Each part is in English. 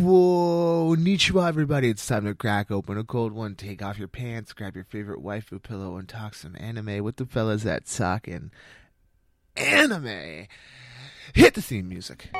Konnichiwa, everybody. It's time to crack open a cold one. Take off your pants, grab your favorite waifu pillow, and talk some anime with the fellas that at Talkin' Anime. Hit the theme music.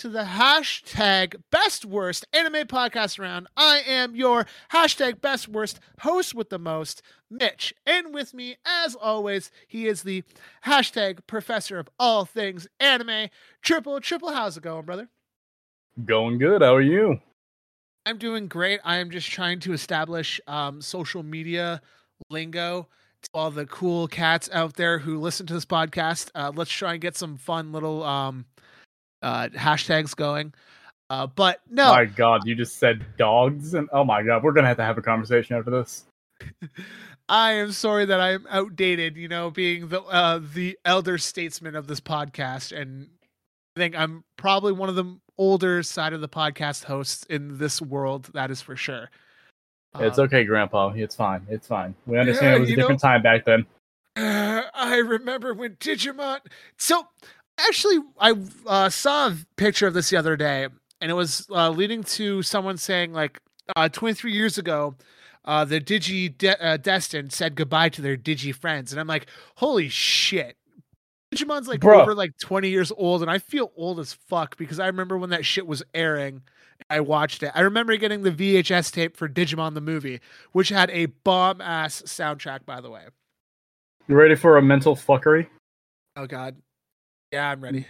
To the hashtag best worst anime podcast round. I am your hashtag best worst host with the most, Mitch. And with me, as always, he is the hashtag professor of all things anime. Tripple, triple, how's it going, brother? Going good. How are you? I'm doing great. I am just trying to establish um, social media lingo to all the cool cats out there who listen to this podcast. Uh, let's try and get some fun little um, uh, hashtags going. Uh, but no, My God, you just said dogs, and oh my God, we're gonna have to have a conversation after this. I am sorry that I'm outdated. You know, being the uh, the elder statesman of this podcast, and I think I'm probably one of the older side of the podcast hosts in this world. That is for sure. it's Um, okay, Grandpa. It's fine. It's fine. We understand Yeah, it was a you know- different time back then. Uh, I remember when Digimon. So actually, I uh, saw a picture of this the other day, and it was uh, leading to someone saying like, uh, 23 years ago, uh, the Digi De- uh, Destined said goodbye to their Digi friends, and I'm like, holy shit. Digimon's like Bruh. over like 20 years old, and I feel old as fuck because I remember when that shit was airing. I watched it. I remember getting the VHS tape for Digimon the movie, which had a bomb ass soundtrack, by the way. You ready for a mental fuckery? Oh God. Yeah, I'm ready.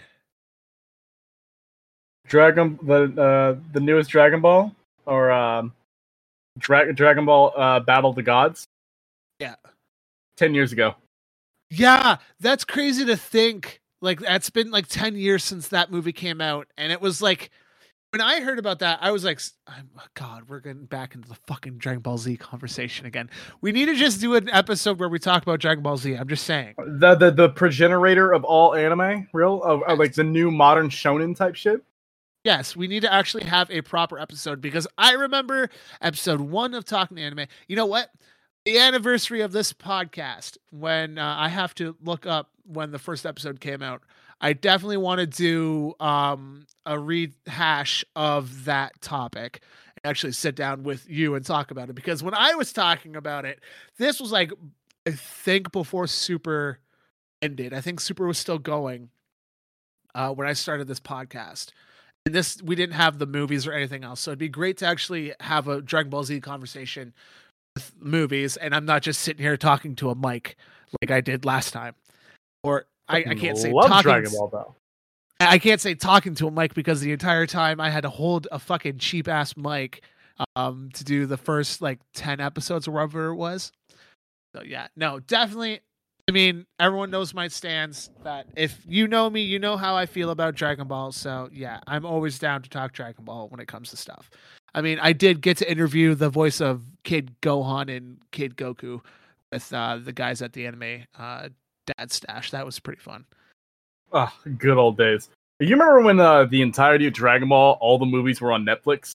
Dragon, the uh, the newest Dragon Ball, or um, Dra- Dragon Ball uh, Battle of the Gods. Yeah. ten years ago. Yeah, that's crazy to think. Like that's been like 10 years since that movie came out and it was like when I heard about that, I was like, oh God, we're getting back into the fucking Dragon Ball Z conversation again. We need to just do an episode where we talk about Dragon Ball Z. I'm just saying. The the the progenitor of all anime, real, of, of, like the new modern shonen type shit. Yes, we need to actually have a proper episode because I remember episode one of Talking Anime. You know what? The anniversary of this podcast, when uh, I have to look up when the first episode came out, I definitely want to do um, a rehash of that topic and actually sit down with you and talk about it. Because when I was talking about it, this was like, I think before Super ended. I think Super was still going uh, when I started this podcast and this we didn't have the movies or anything else so it'd be great to actually have a dragon ball z conversation with movies and i'm not just sitting here talking to a mic like i did last time or i, I can't say Love talking Dragon Ball though. I can't say talking to a mic because the entire time I had to hold a fucking cheap ass mic um to do the first like 10 episodes or whatever it was. So yeah, no, definitely I mean, everyone knows my stance that if you know me, you know how I feel about Dragon Ball. So yeah, I'm always down to talk Dragon Ball when it comes to stuff. I mean, I did get to interview the voice of Kid Gohan and Kid Goku with uh, the guys at the anime uh, Dad Stache. That was pretty fun. Ah, good old days. You remember when uh, the entirety of Dragon Ball, all the movies were on Netflix,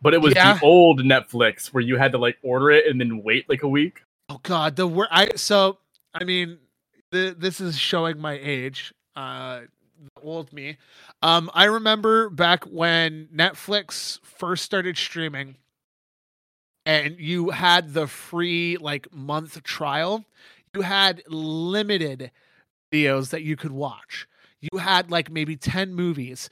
but it was Yeah. the old Netflix where you had to like order it and then wait like a week. Oh God, the word I so I mean, the, this is showing my age. Uh, the old me. Um, I remember back when Netflix first started streaming, and you had the free like month trial. You had limited videos that you could watch. You had like maybe ten movies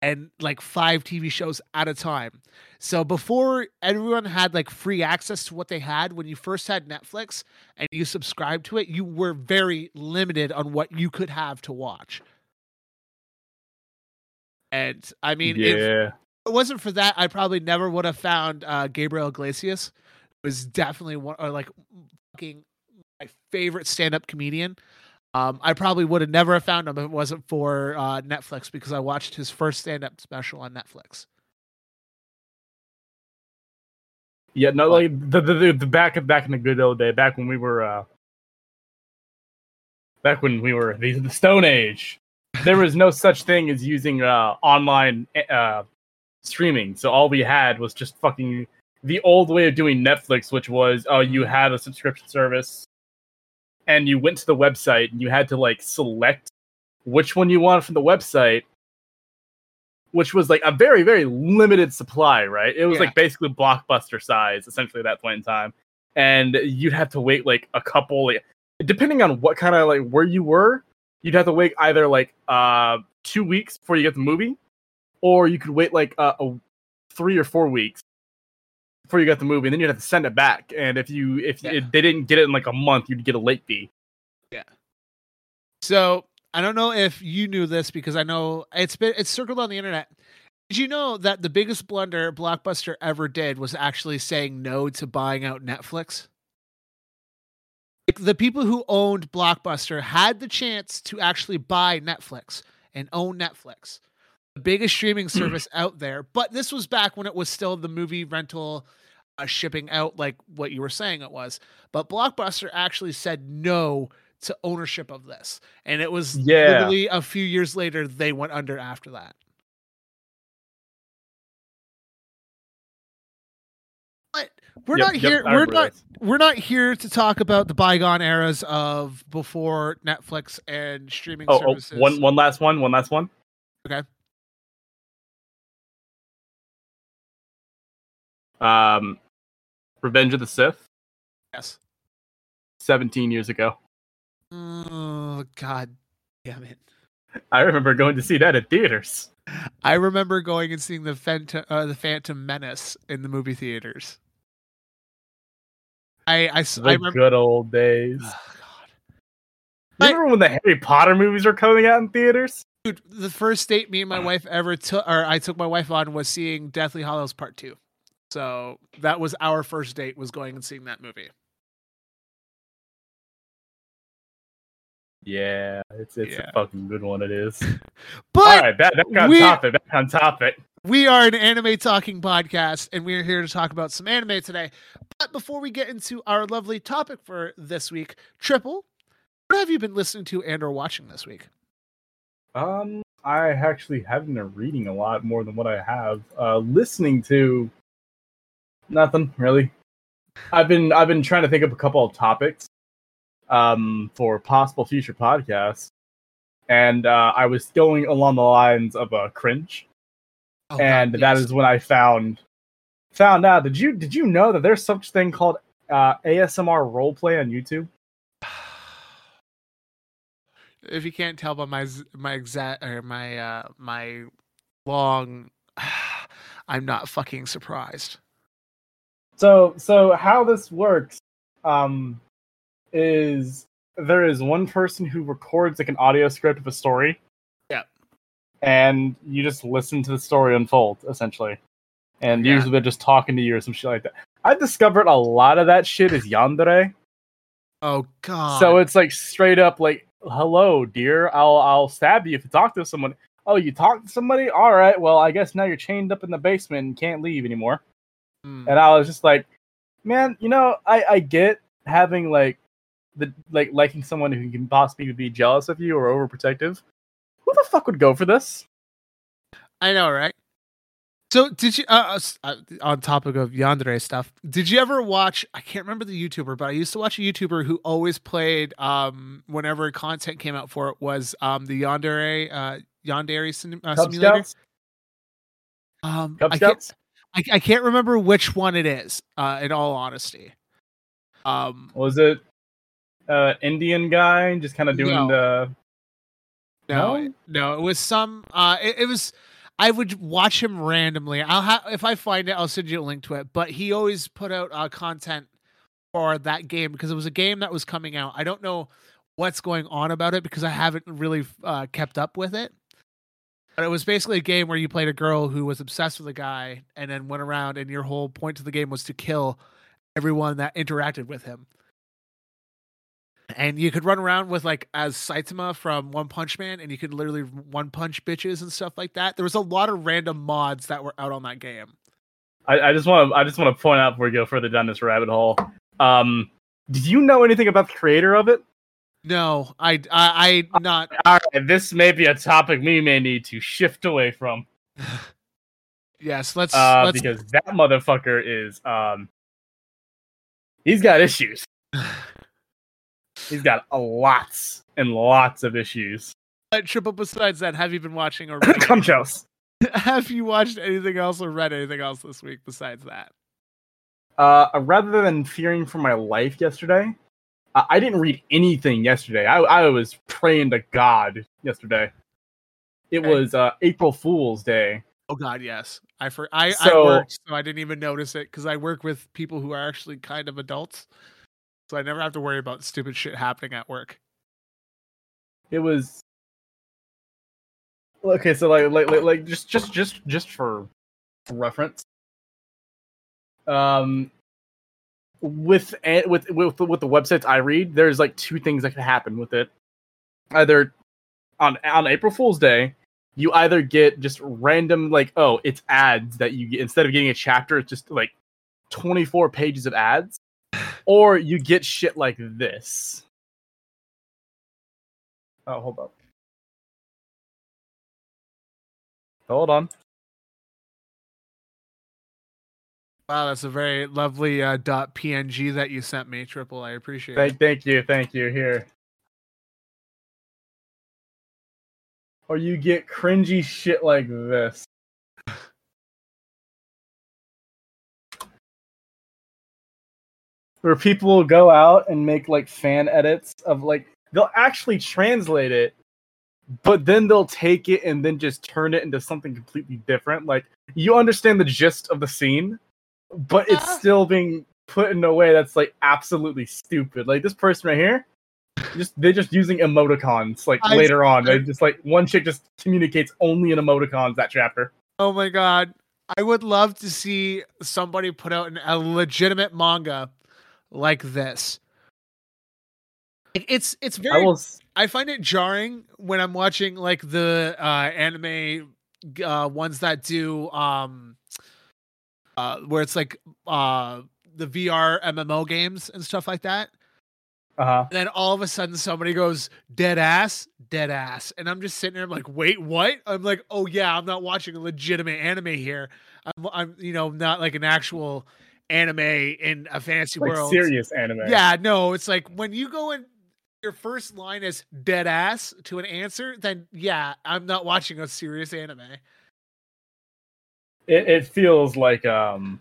and like five TV shows at a time. So before everyone had like free access to what they had, when you first had Netflix and you subscribed to it, you were very limited on what you could have to watch. And I mean, if yeah. it wasn't for that, I probably never would have found uh, Gabriel Iglesias. Was definitely one, or like fucking my favorite stand-up comedian. Um, I probably would have never have found him if it wasn't for uh, Netflix because I watched his first stand-up special on Netflix. Yeah, no, like the, the the back back in the good old day, back when we were uh back when we were these the Stone Age. There was no such thing as using uh online uh streaming. So all we had was just fucking the old way of doing Netflix, which was oh you had a subscription service and you went to the website and you had to like select which one you wanted from the website which was like a very very limited supply right it was Yeah. like basically blockbuster size essentially at that point in time and you'd have to wait like a couple like depending on what kind of like where you were you'd have to wait either like uh two weeks before you get the movie or you could wait like uh, a three or four weeks before you got the movie and then you'd have to send it back and if you if Yeah. it, they didn't get it in like a month you'd get a late fee Yeah. So I don't know if you knew this because I know it's been it's circled on the internet. Did you know that the biggest blunder Blockbuster ever did was actually saying no to buying out Netflix? Like, the people who owned Blockbuster had the chance to actually buy Netflix and own Netflix, the biggest streaming service out there. But this was back when it was still the movie rental uh, shipping out, like what you were saying it was. But Blockbuster actually said no to ownership of this. And it was Yeah. literally a few years later they went under after that. But we're Yep, not here I we're not we're not here to talk about the bygone eras of before Netflix and streaming oh, oh services. one one last one one last one Okay. Um revenge of the sith Yes. 17 years ago Oh god damn it. i remember going to see that at theaters I remember going and seeing the Phantom, uh, the Phantom Menace in the movie theaters. I the I remember. good old days Oh, God. I- remember when the harry potter movies were coming out in theaters Dude, the first date me and my wife ever took, or I took my wife on, was seeing Deathly Hallows Part Two. So that was our first date, was going and seeing that movie. yeah it's it's Yeah. a fucking good one it is But all right back, back on we- topic back on topic we are an anime talking podcast, and we are here to talk about some anime today. But before we get into our lovely topic for this week, Tripple, what have you been listening to and or watching this week? Um, I actually haven't been reading a lot more than what I have. Uh, listening to nothing really. I've been I've been trying to think of a couple of topics, um, for possible future podcasts, and uh, I was going along the lines of uh, cringe, Oh, God, and that yes. is when I found found out. Did you did you know that there's such thing called uh, ASMR roleplay on YouTube? if you can't tell by my my exact or my uh my long i'm not fucking surprised So so how this works um is there is one person who records like an audio script of a story. Yeah. And you just listen to the story unfold essentially. And Yeah. usually they're just talking to you or some shit like that. I discovered a lot of that shit is yandere. oh god So it's like straight up like hello dear, I'll I'll stab you if you talk to someone. Oh, you talk to somebody? All right. Well, I guess now you're chained up in the basement and can't leave anymore Mm. and I was just like, man, you know, I I get having like the like liking someone who can possibly be jealous of you or overprotective. Who the fuck would go for this? i know right so did you uh, uh, uh on topic of yandere stuff did you ever watch i can't remember the youtuber but i used to watch a youtuber who always played um whenever content came out for it was um the yandere uh yandere sim- uh, simulator Scouts? um Cub I Scouts? I, I can't remember which one it is uh in all honesty um Was it uh Indian guy just kind of doing No. the No, No? it- no, it was some. Uh, it, it was. I would watch him randomly. I'll have if I find it, I'll send you a link to it. But he always put out uh, content for that game because it was a game that was coming out. I don't know what's going on about it because I haven't really uh, kept up with it. It was basically a game where you played a girl who was obsessed with a guy and then went around, and your whole point to the game was to kill everyone that interacted with him. And you could run around with like as Saitama from One Punch Man, and you could literally one punch bitches and stuff like that. There was a lot of random mods that were out on that game. I, I just want to I just want to point out before we go further down this rabbit hole. Um, you know anything about the creator of it? No, I, I, I not. All right, this may be a topic we may need to shift away from. yes, let's, uh, let's. because that motherfucker is um, he's got issues. he's got a lots and lots of issues. But triple. Besides that, have you been watching or Come, Chels. have you watched anything else or read anything else this week besides that? Uh, rather than fearing for my life yesterday, I didn't read anything yesterday. I, I was praying to God yesterday. It Okay. was uh, April Fool's Day. Oh God, yes. I for I, I So- worked, so I didn't even notice it because I work with people who are actually kind of adults, so I never have to worry about stupid shit happening at work. It was okay. So like like like, like just just just just for reference, um, with with with with the websites I read, there's like two things that can happen with it. Either on on April Fool's Day, you either get just random like oh it's ads that you get instead of getting a chapter, it's just like 24 pages of ads, or you get shit like this. Oh, hold up. Hold on. Wow, that's a very lovely uh, dot PNG that you sent me, Tripple. I appreciate it. Thank, thank you, thank you. Here. Or you get cringy shit like this. Where people will go out and make like fan edits of like they'll actually translate it, but then they'll take it and then just turn it into something completely different. Like you understand the gist of the scene, but it's Uh. still being put in a way that's like absolutely stupid. Like this person right here, just they're just using emoticons like I- later on. They just like one chick just communicates only in emoticons that chapter. Oh my god. I would love to see somebody put out an, a legitimate manga like this. Like, It's it's I very will s- I find it jarring when I'm watching like the uh anime uh ones that do um uh where it's like uh the VR MMO games and stuff like that. uh-huh. And then all of a sudden somebody goes dead ass, dead ass. And I'm just sitting there I'm like, wait, what? I'm like, oh yeah, I'm not watching a legitimate anime here. I'm I'm you know, not like an actual anime in a fantasy like world. serious anime. Yeah, no, it's like when you go in your first line is dead ass to an answer, then yeah, I'm not watching a serious anime. It, it feels like um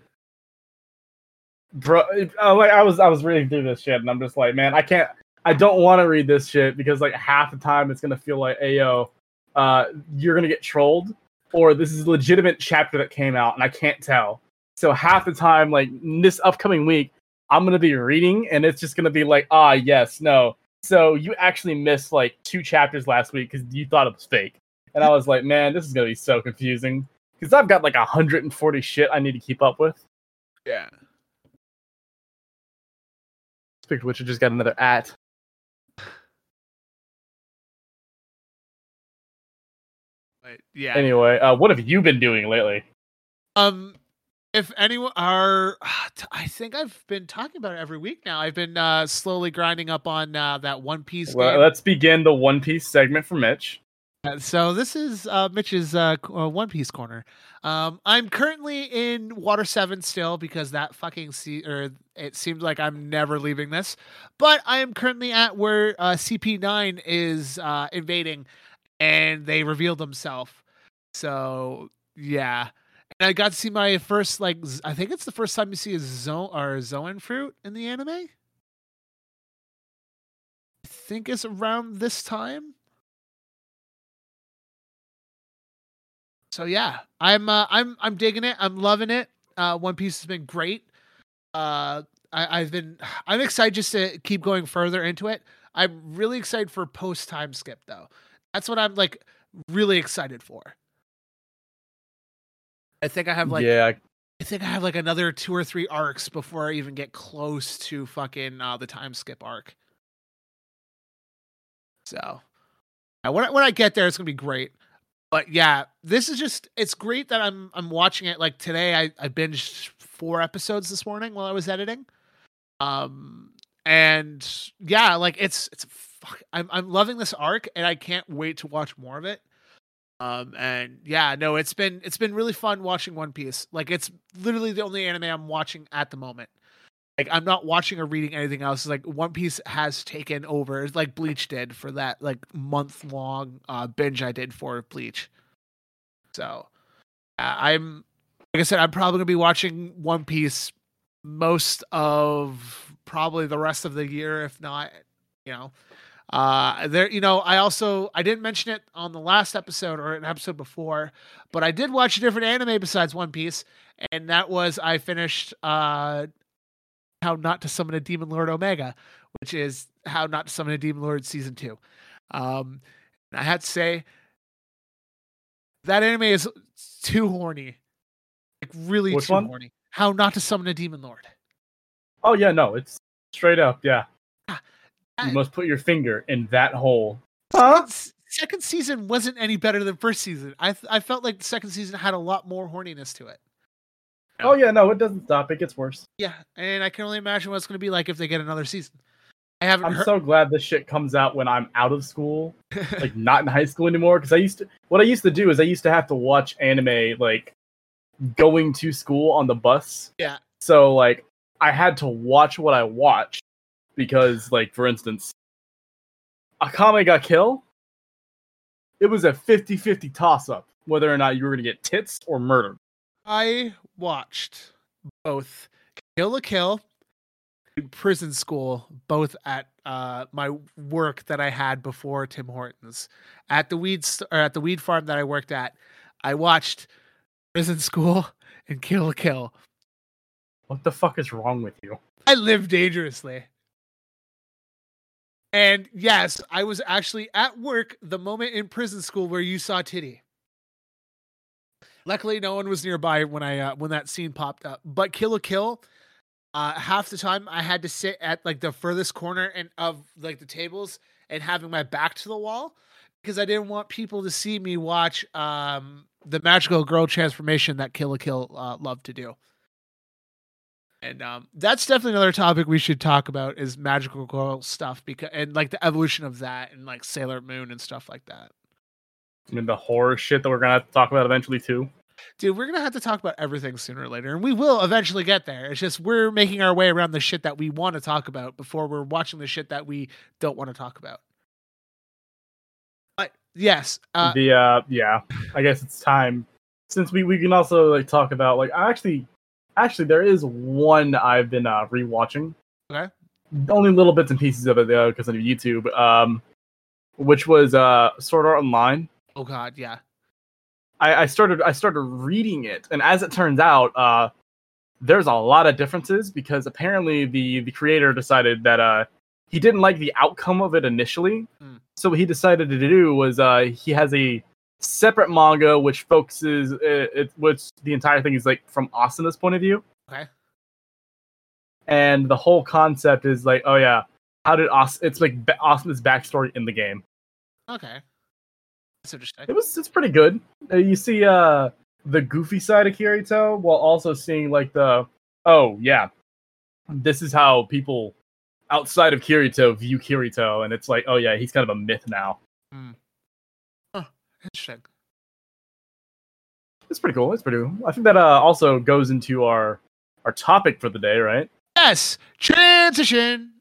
bro like i was i was reading through this shit and i'm just like man i can't i don't want to read this shit because like half the time it's gonna feel like hey yo uh you're gonna get trolled or this is a legitimate chapter that came out and i can't tell. So half the time like this upcoming week i'm gonna be reading and it's just gonna be like ah yes no. So you actually missed like two chapters last week because you thought it was fake. And i was like man this is gonna be so confusing because I've got like 140 shit I need to keep up with. Yeah. Speaking of which, I just got another at. But yeah. Anyway, uh, what have you been doing lately? Um if anyone are I think I've been talking about it every week now. I've been uh slowly grinding up on uh that One Piece Well, game. let's begin the One Piece segment for Mitch. Uh, So this is uh, Mitch's uh, uh, One Piece corner. Um, I'm currently in Water Seven still because that fucking se- or it seems like I'm never leaving this. But I am currently at where uh, CP9 is uh, invading, and they revealed themselves. So yeah, and I got to see my first like z- I think it's the first time you see a zone or Zoan fruit in the anime. I think it's around this time. So yeah, I'm uh, I'm I'm digging it. I'm loving it. Uh, One Piece has been great. Uh, I, I've been I'm excited just to keep going further into it. I'm really excited for post time skip though. That's what I'm like really excited for. I think I have like yeah, I think I have like another two or three arcs before I even get close to fucking uh, the time skip arc. So when I, when I get there, it's gonna be great. But yeah, this is just it's great that I'm I'm watching it. Like today, I I binged four episodes this morning while I was editing. Um and yeah, like it's it's fuck. I'm I'm loving this arc, and I can't wait to watch more of it. Um and yeah, no, it's been it's been really fun watching One Piece. Like it's literally the only anime I'm watching at the moment. Like I'm not watching or reading anything else. It's Like One Piece has taken over, like Bleach did for that like month long uh, binge I did for Bleach. So I'm like I said, I'm probably gonna be watching One Piece most of probably the rest of the year, if not, you know. Uh there you know, I also I didn't mention it on the last episode or an episode before, but I did watch a different anime besides One Piece, and that was I finished uh how not to summon a demon lord omega which is how not to summon a demon lord season two. Um i had to say that anime is too horny. Like really Which too one? horny. How not to summon a demon lord. Oh yeah, no, it's straight up. Yeah, you must put your finger in that hole. S- second season wasn't any better than first season. I th- i felt like the second season had a lot more horniness to it Oh yeah, no, it doesn't stop. It gets worse. yeah and i can only imagine what it's going to be like if they get another season i haven't I'm heard so glad this shit comes out when I'm out of school, like not in high school anymore. Because I used to, what I used to do is I used to have to watch anime like going to school on the bus. Yeah. So like I had to watch what I watched because, like, for instance, Akame ga Kill. It was a 50-50 toss up whether or not you were gonna get tits or murdered. I watched both Kill la Kill and Prison School, both at uh, my work that I had before Tim Hortons. At the weed st- or at the weed farm that I worked at, I watched Prison School and Kill la Kill. What the fuck is wrong with you? I live dangerously. And yes, I was actually at work the moment in prison school where you saw Titty. Luckily, no one was nearby when I uh, when that scene popped up. But Kill la Kill, uh, half the time I had to sit at like the furthest corner and of like the tables and having my back to the wall because I didn't want people to see me watch um, the magical girl transformation that Kill la Kill uh, loved to do. And um, that's definitely another topic we should talk about is magical girl stuff because and like the evolution of that and like Sailor Moon and stuff like that. I mean, the horror shit that we're gonna have to talk about eventually too. Dude, we're gonna have to talk about everything sooner or later, and we will eventually get there. It's just we're making our way around the shit that we want to talk about before we're watching the shit that we don't want to talk about. But yes, uh, the uh yeah i guess it's time since we we can also like talk about like I actually actually there is one i've been uh rewatching Okay. only little bits and pieces of it though because of youtube um which was uh sword art online oh god, yeah, I, I started i started reading it and as it turns out uh there's a lot of differences because apparently the the creator decided that uh he didn't like the outcome of it initially. Mm. so what he decided to do was uh he has a separate manga which focuses it, it which the entire thing is like from Asuna's point of view. Okay, and the whole concept is like oh yeah how did As- it's like Asuna's backstory in the game. Okay, interesting. it was it's pretty good. Uh, you see uh the goofy side of Kirito while also seeing like the oh yeah, this is how people outside of Kirito view Kirito, and it's like oh yeah, he's kind of a myth now. Interesting. It's pretty cool. It's pretty cool. I think that uh also goes into our our topic for the day, right? Yes, transition.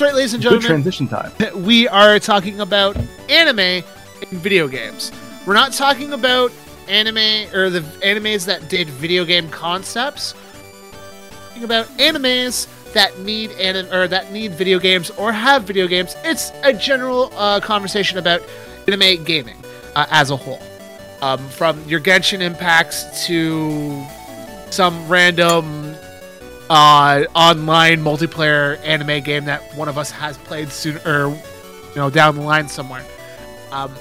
Ladies and gentlemen. Good transition time. we are talking about anime in video games. We're not talking about anime or the animes that did video game concepts. We're talking about animes that need anim- or that need video games or have video games. It's a general uh, conversation about anime gaming uh, as a whole, um, from your Genshin impacts to some random uh, online multiplayer anime game that one of us has played soon or you know down the line somewhere. Um,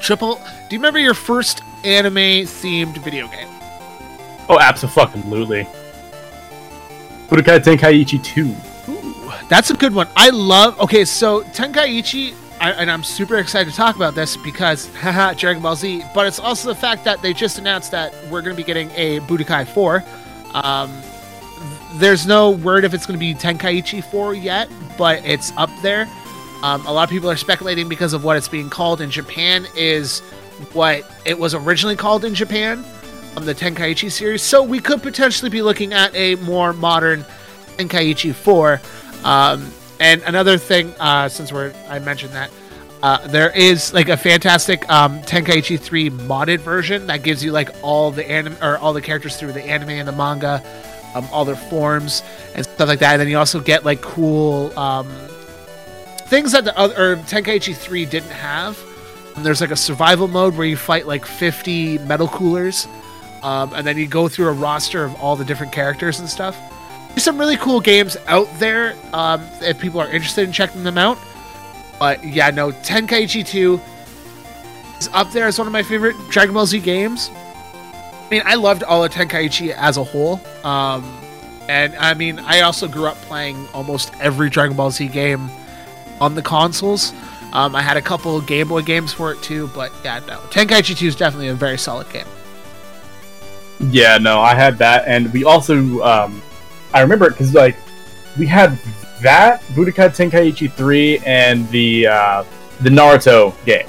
Tripple, do you remember your first anime themed video game? Oh, absolutely. Budokai Tenkaichi 2. Ooh, that's a good one. I love. Okay, so Tenkaichi, I, and I'm super excited to talk about this because, haha, Dragon Ball Z. But it's also the fact that they just announced that we're going to be getting a Budokai 4. Um, there's no word if it's going to be Tenkaichi 4 yet, but it's up there. Um, a lot of people are speculating because of what it's being called in Japan is what it was originally called in Japan, um, the Tenkaichi series. So we could potentially be looking at a more modern Tenkaichi 4. Um, and another thing, uh, since we're I mentioned that, uh, there is like a fantastic um, Tenkaichi 3 modded version that gives you like all the anime or all the characters through the anime and the manga, um, all their forms and stuff like that. And then you also get like cool um, things that the other or Tenkaichi 3 didn't have. And there's like a survival mode where you fight like 50 metal coolers, um, and then you go through a roster of all the different characters and stuff. There's some really cool games out there um, if people are interested in checking them out. But yeah, no, Tenkaichi 2 is up there as one of my favorite Dragon Ball Z games. I mean, I loved all of Tenkaichi as a whole. Um, and I mean, I also grew up playing almost every Dragon Ball Z game on the consoles. Um, I had a couple Game Boy games for it too, but yeah, no. Tenkaichi 2 is definitely a very solid game. Yeah, no, I had that, and we also, um, I remember it because like we had that Budokai Tenkaichi 3 and the uh, the Naruto game.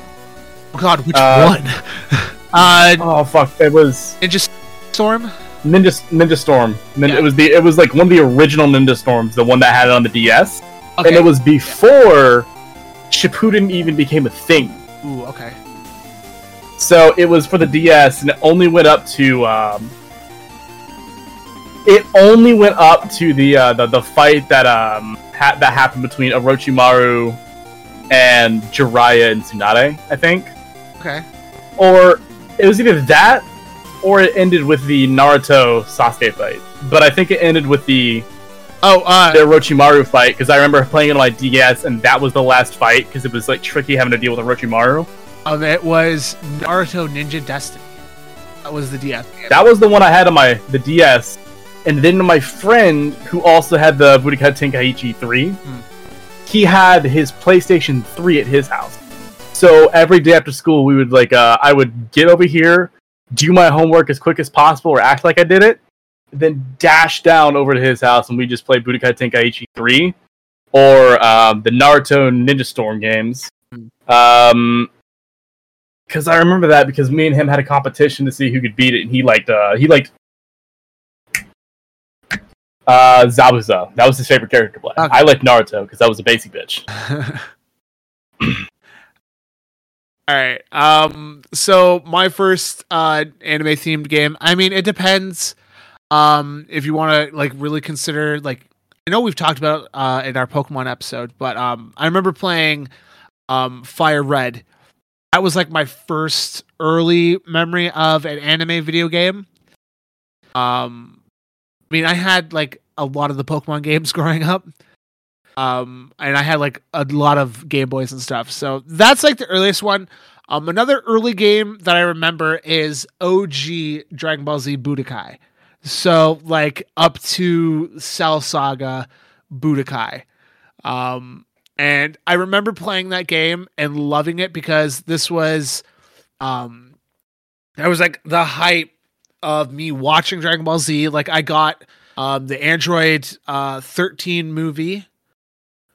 Oh god, which Uh, one? uh, Oh fuck, it was Ninja Storm? Ninja Ninja Storm. Nin- Yeah. It was the it was like one of the original Ninja Storms, the one that had it on the DS, Okay. and it was before Shippuden even became a thing. Ooh, okay. So it was for the DS, and it only went up to. Um, it only went up to the uh, the, the fight that um ha- that happened between Orochimaru and Jiraiya and Tsunade, I think, Okay. or it was either that or it ended with the Naruto Sasuke fight. But I think it ended with the Oh, uh, the Orochimaru fight because I remember playing it on my DS, and that was the last fight because it was like tricky having to deal with Orochimaru. um, it was Naruto Ninja Destiny. That was the DS. That was the one I had on my the DS, and then my friend who also had the Budokai Tenkaichi 3, Hmm. he had his PlayStation 3 at his house. So every day after school, we would like uh, I would get over here, do my homework as quick as possible, or act like I did it, then dash down over to his house, and we just play Budokai Tenkaichi 3 or um, the Naruto Ninja Storm games. Hmm. Um, because I remember that because me and him had a competition to see who could beat it, and he liked uh he liked uh Zabuza. That was his favorite character to play. Okay. I liked Naruto because that was a basic bitch. All right. Um. So my first uh anime themed game. I mean, it depends. Um, if you want to like really consider like, I know we've talked about uh in our Pokemon episode, but um, I remember playing um Fire Red. That was like my first early memory of an anime video game. Um, I mean, I had like a lot of the Pokemon games growing up. Um, and I had like a lot of Game Boys and stuff. So that's like the earliest one. Um, another early game that I remember is OG Dragon Ball Z Budokai. So like up to Cell Saga Budokai. Um, and I remember playing that game and loving it because this was, um, that was like the hype of me watching Dragon Ball Z. Like I got um, the Android uh, 13 movie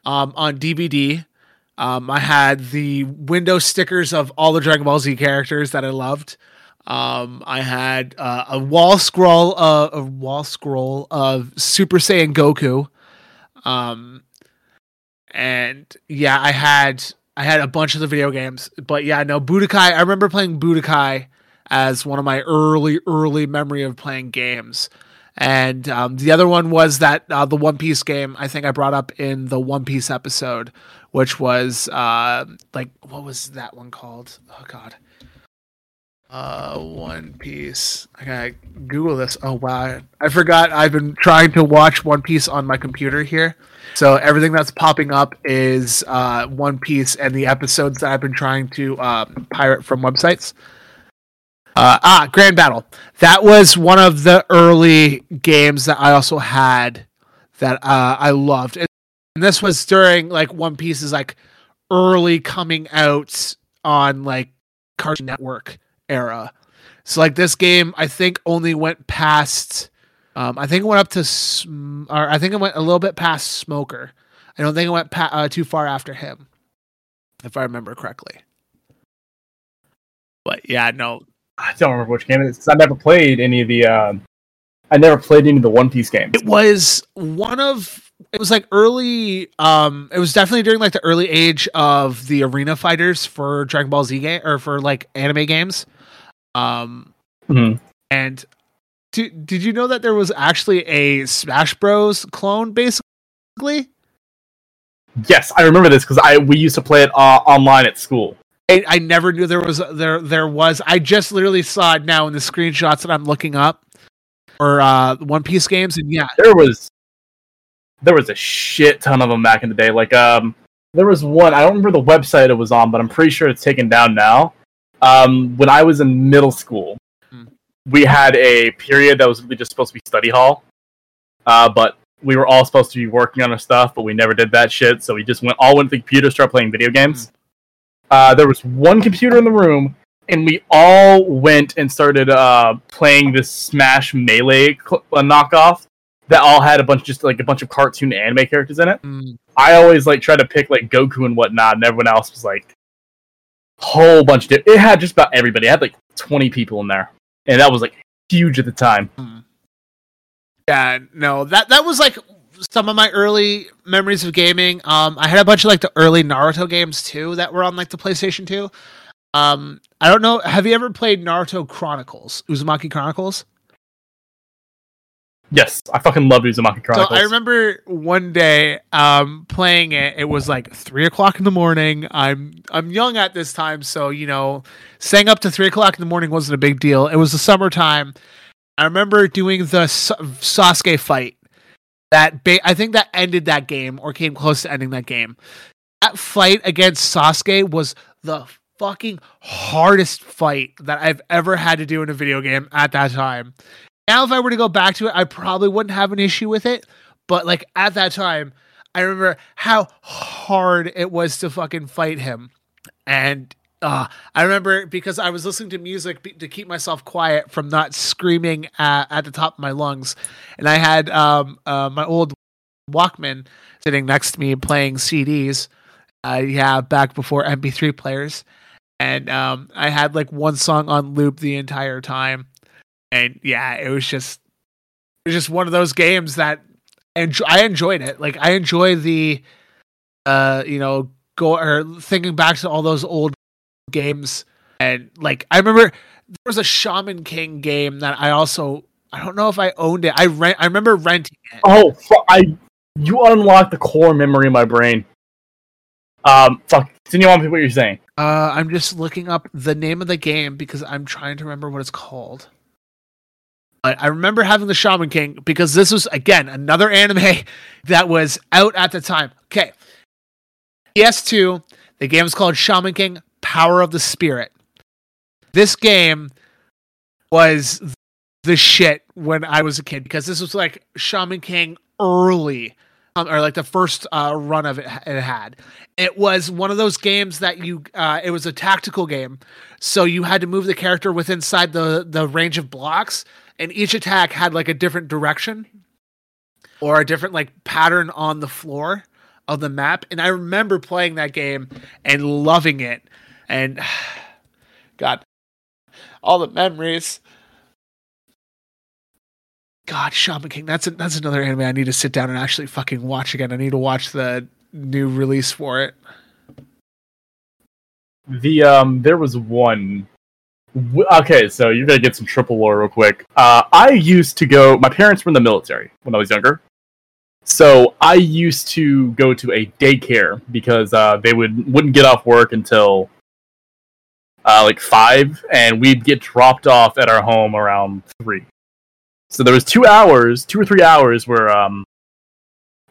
um, on DVD. Um, I had the window stickers of all the Dragon Ball Z characters that I loved. Um, I had uh, a wall scroll, uh, a wall scroll of Super Saiyan Goku. Um, and yeah, I had I had a bunch of the video games, but yeah, no Budokai. I remember playing Budokai as one of my early early memory of playing games. And um, the other one was that uh, the One Piece game. I think I brought up in the One Piece episode, which was uh, like what was that one called? Oh God, uh, One Piece. I gotta Google this. Oh wow, I forgot. I've been trying to watch One Piece on my computer here, so everything that's popping up is uh, One Piece and the episodes that I've been trying to uh, pirate from websites. Uh, ah, Grand Battle. That was one of the early games that I also had that uh, I loved, and this was during like One Piece's like early coming out on like Cartoon Network era. So like this game, I think only went past. Um, I think it went up to, sm- or I think it went a little bit past Smoker. I don't think it went pa- uh, too far after him, if I remember correctly. But yeah, no, I don't remember which game it is because I never played any of the. Uh, I never played any of the One Piece games. it was one of. It was like early. Um, it was definitely during like the early age of the arena fighters for Dragon Ball Z game or for like anime games. Um, Mhm. and did did you know that there was actually a Smash Bros clone basically? Yes, I remember this because I we used to play it uh, online at school. I, I never knew there was there there was. I just literally saw it now in the screenshots that I'm looking up for uh One Piece games, and yeah, There was there was a shit ton of them back in the day. Like um, there was one I don't remember the website it was on, but I'm pretty sure it's taken down now. Um, when I was in middle school, Hmm. we had a period that was really just supposed to be study hall, uh, but we were all supposed to be working on our stuff, but we never did that shit. So we just went all went to the computer, started playing video games. Uh, there was one computer in the room, and we all went and started uh, playing this Smash Melee cl- uh, knockoff that all had a bunch, just like a bunch of cartoon anime characters in it. Mm, I always like tried to pick like Goku and whatnot, and everyone else was like whole bunch of. Di- it had just about everybody. It had like twenty people in there, and that was like huge at the time. yeah, no, that that was like some of my early memories of gaming. Um, I had a bunch of like the early Naruto games too that were on like the PlayStation Two. Um, I don't know. Have you ever played Naruto Chronicles, Uzumaki Chronicles? Yes, I fucking love Uzumaki Chronicles. So I remember one day um, playing it. It was like three o'clock in the morning. I'm I'm young at this time, so you know, staying up to three o'clock in the morning wasn't a big deal. It was the summertime. I remember doing the Sasuke fight. That ba- I think that ended that game or came close to ending that game. That fight against Sasuke was the fucking hardest fight that I've ever had to do in a video game at that time now if I were to go back to it, I probably wouldn't have an issue with it. But like at that time, I remember how hard it was to fucking fight him. And uh, I remember because I was listening to music be- to keep myself quiet from not screaming at, at the top of my lungs. And I had um, uh, my old Walkman sitting next to me playing CDs. Uh, yeah, back before MP3 players. And um, I had like one song on loop the entire time and yeah, it was just it was just one of those games that enjoy, I enjoyed it. Like I enjoy the uh you know go or thinking back to all those old games and like I remember there was a Shaman King game that I also I don't know if I owned it. I rent I remember renting it. Oh, fu- I you unlocked the core memory in my brain. Um, fuck. Continue on with what you're saying. Uh I'm just looking up the name of the game because I'm trying to remember what it's called. But I remember having the Shaman King because this was again another anime that was out at the time. Okay. PS2, the game is called Shaman King Power of the Spirit. This game was the shit when I was a kid because this was like Shaman King early um, or like the first uh, run of it it had. It was one of those games that you uh, it was a tactical game. So you had to move the character within inside the the range of blocks and each attack had like a different direction or a different like pattern on the floor of the map and i remember playing that game and loving it and god all the memories god shaman king that's a, that's another anime i need to sit down and actually fucking watch again i need to watch the new release for it. The um, there was one. Okay, so you're gonna get some triple lore real quick. Uh, I used to go. My parents were in the military when I was younger, so I used to go to a daycare because uh, they would wouldn't get off work until uh, like five, and we'd get dropped off at our home around three. So there was two hours, two or three hours where um,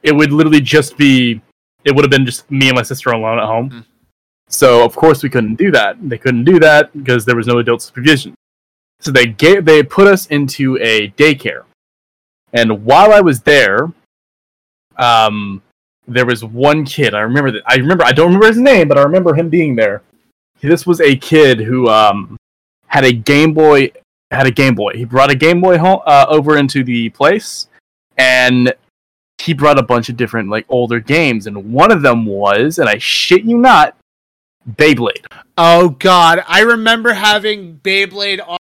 it would literally just be. It would have been just me and my sister alone at home. Hmm. So of course we couldn't do that. They couldn't do that because there was no adult supervision. So they gave, they put us into a daycare, and while I was there, um, there was one kid. I remember that. I remember. I don't remember his name, but I remember him being there. This was a kid who um had a Game Boy. Had a Game Boy. He brought a Game Boy home uh, over into the place, and he brought a bunch of different like older games, and one of them was, and I shit you not, Beyblade. Oh God, I remember having Beyblade on.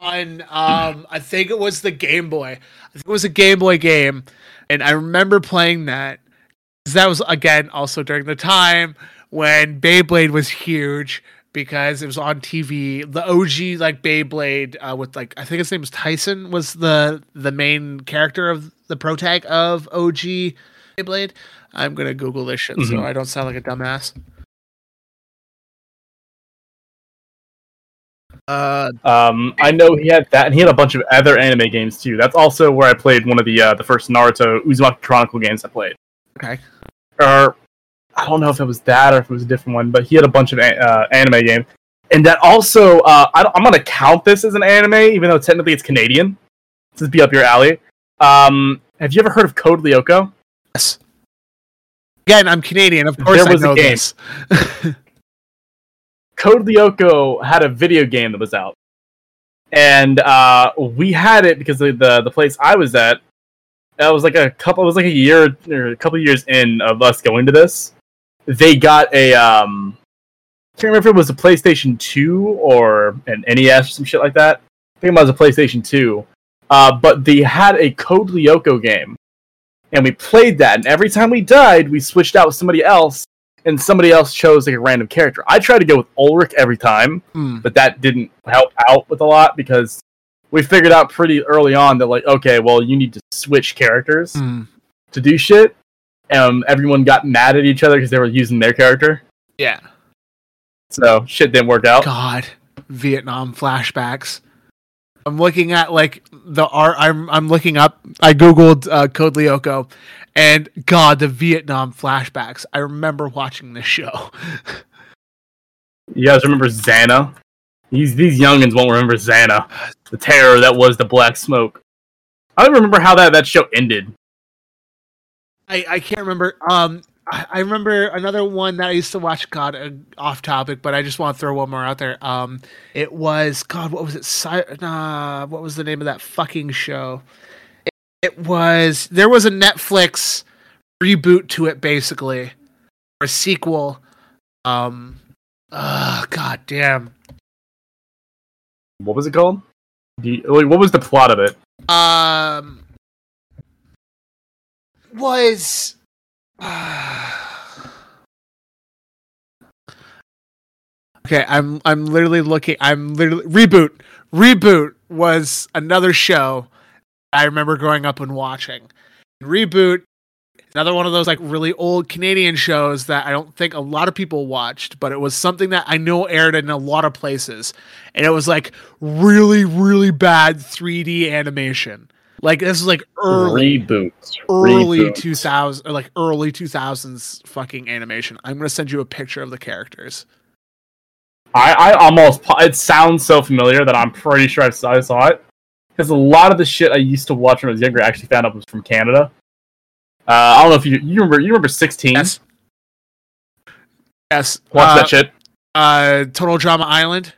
on um, I think it was the Game Boy. I think it was a Game Boy game, and I remember playing that. That was again also during the time when Beyblade was huge because it was on TV. The OG like Beyblade uh, with like I think his name was Tyson was the the main character of the protag of OG Beyblade. I'm gonna Google this shit so Mhm. I don't sound like a dumbass. Uh, Um, I know he had that, and he had a bunch of other anime games too. That's also where I played one of the uh, the first Naruto Uzumaki Chronicle games I played. okay. Or I don't know if it was that or if it was a different one, but he had a bunch of a- uh, anime games. And that also, uh, I I'm gonna count this as an anime, even though technically it's Canadian. This is be up your alley. Um, have you ever heard of Code Lyoko? Yes. Again, I'm Canadian. Of course, There was I a know game. this. Code Lyoko had a video game that was out, and uh, we had it because the, the the place I was at. That was like a couple. It was like a year or a couple years in of us going to this. They got a um, I can't remember if it was a PlayStation Two or an NES or some shit like that. I think it was a PlayStation Two. Uh, but they had a Code Lyoko game, and we played that. And every time we died, we switched out with somebody else, and somebody else chose like a random character. I tried to go with Ulrich every time, Hmm. but that didn't help out with a lot because we figured out pretty early on that like, okay, well, you need to switch characters Hmm. to do shit. Um, everyone got mad at each other because they were using their character, Yeah. so shit didn't work out. God, Vietnam flashbacks. I'm looking at like the art. I'm I'm looking up. I googled uh, Code Lyoko, and God, the Vietnam flashbacks. I remember watching this show. You guys remember Xana? These these youngins won't remember Xana, the terror that was the Black Smoke. I don't remember how that, that show ended. I I can't remember. Um, I, I remember another one that I used to watch. God, uh, off topic, but I just want to throw one more out there. Um, it was God. What was it? Nah, what was the name of that fucking show? It, it was there was a Netflix reboot to it, basically, or a sequel. Um, uh, God damn. What was it called? The, like, what was the plot of it? Um, was okay. I'm I'm literally looking. I'm literally reboot. Reboot was another show I remember growing up and watching. Reboot, another one of those like really old Canadian shows that I don't think a lot of people watched, but it was something that I know aired in a lot of places, and it was like really really bad 3D animation. Like this is like early Reboot. early Reboot. 2000 like early 2000s fucking animation. I'm going to send you a picture of the characters. I, I almost it sounds so familiar that I'm pretty sure I saw, I saw it because a lot of the shit I used to watch when I was younger I actually found out was from Canada. Uh, I don't know if you you remember you remember 6teen. Yes. Yes. Watch uh, that shit. Uh Total Drama Island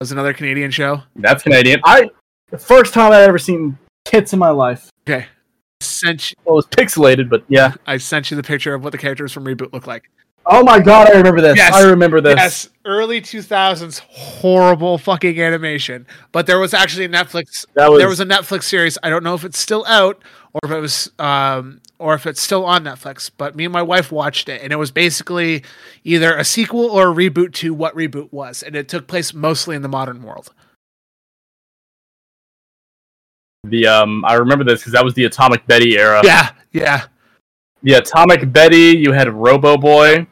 was another Canadian show. That's Canadian. I the first time I ever seen tits in my life. Okay. Sent you, Well, it was pixelated, but yeah. I sent you the picture of what the characters from Reboot look like. Oh my god, I remember this. Yes. I remember this. Yes, early 2000s horrible fucking animation. But there was actually a Netflix That was, there was a Netflix series. I don't know if it's still out or if it was um or if it's still on Netflix, but me and my wife watched it, and it was basically either a sequel or a reboot to what reboot was, and it took place mostly in the modern world. The um, I remember this because that was the Atomic Betty era. Yeah, yeah. The Atomic Betty. You had Robo Boy.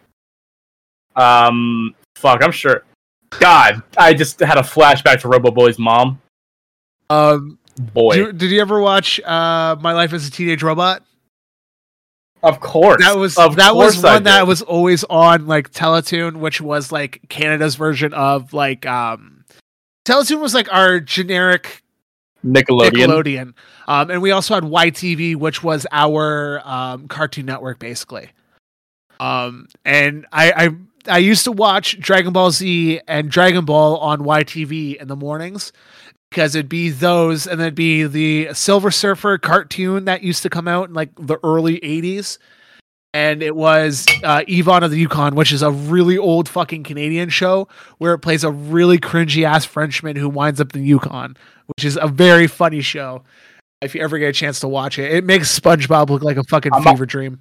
Um, fuck, I'm sure. God, I just had a flashback to Robo Boy's mom. Um, Boy, did you, did you ever watch uh, My Life as a Teenage Robot? of course. That was of that was one that was always on like Teletoon, which was like Canada's version of like um Teletoon was like our generic Nickelodeon. Nickelodeon. Um, and we also had YTV, which was our um, Cartoon Network, basically. Um, and I, I I used to watch Dragon Ball Z and Dragon Ball on YTV in the mornings because it'd be those, and then it'd be the Silver Surfer cartoon that used to come out in like the early '80s. And it was uh, Yvon of the Yukon, which is a really old fucking Canadian show where it plays a really cringy ass Frenchman who winds up in the Yukon which is a very funny show. If you ever get a chance to watch it, it makes SpongeBob look like a fucking I'm a- fever dream.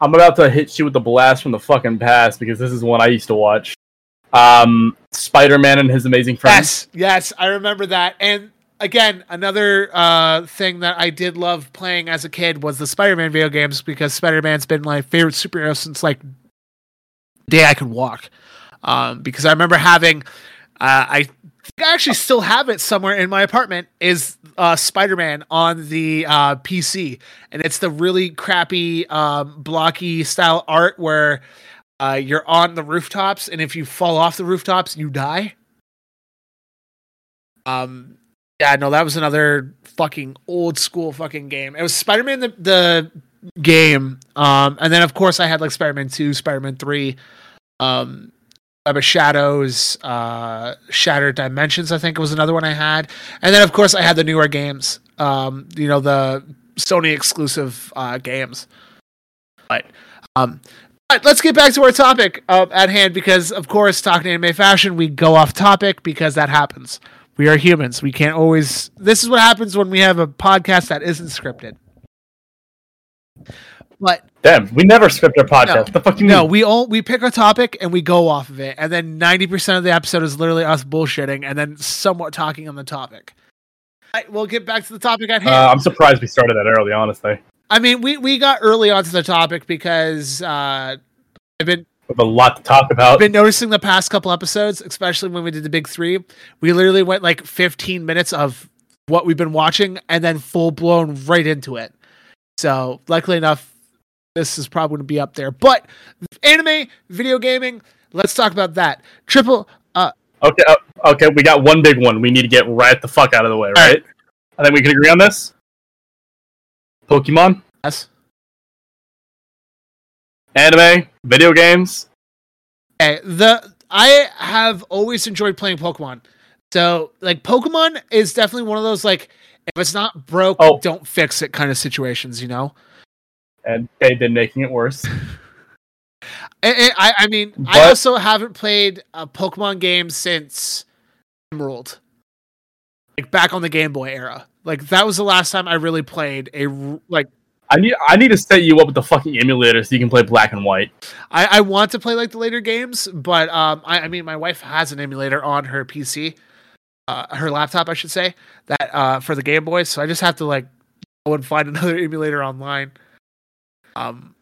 I'm about to hit you with the blast from the fucking past because this is one I used to watch. Um, Spider-Man and His Amazing Friends. Yes, yes, I remember that. And again, another uh, thing that I did love playing as a kid was the Spider-Man video games because Spider-Man's been my favorite superhero since like day I could walk. Um, because I remember having, uh, I think I actually still have it somewhere in my apartment. Is uh, Spider-Man on the uh, PC, and it's the really crappy, um, blocky style art where uh, you're on the rooftops, and if you fall off the rooftops, you die. Um, yeah, no, that was another fucking old school fucking game. It was Spider-Man the the game, um, and then of course I had like Spider-Man Two, Spider-Man Three, um, Web of Shadows, uh, Shattered Dimensions. I think it was another one I had, and then of course I had the newer games. Um, you know the Sony exclusive uh, games. But um, but let's get back to our topic uh, at hand because of course talking anime fashion we go off topic because that happens. We are humans. We can't always. This is what happens when we have a podcast that isn't scripted. But Damn, we never script our podcast. No. What the fuck no, mean? we all we pick a topic and we go off of it, and then ninety percent of the episode is literally us bullshitting and then somewhat talking on the topic. Right, we'll get back to the topic at hand. Uh, I'm surprised we started that early, honestly. I mean, we we got early onto the topic because uh, I've been We have a lot to talk about. I've been noticing the past couple episodes, especially when we did the big three, we literally went like 15 minutes of what we've been watching and then full blown right into it. So, luckily enough, this is probably going to be up there. But anime, video gaming, let's talk about that. Tripple, uh, Okay, uh, okay, we got one big one. We need to get right the fuck out of the way, right? right. I think we can agree on this. Pokemon, yes. Anime, video games. Okay, the I have always enjoyed playing Pokemon. So, like, Pokemon is definitely one of those like, if it's not broke, Oh. don't fix it kind of situations. You know. And they've been making it worse. I, eh, eh, I, I mean, I also haven't played a Pokemon game since Emerald, like back on the Game Boy era. Like that was the last time I really played a like. I need I need to set you up with the fucking emulator so you can play black and white. I, I want to play like the later games, but um, I, I mean, my wife has an emulator on her PC, uh, her laptop, I should say, that uh for the Game Boy. So I just have to like go and find another emulator online. Um,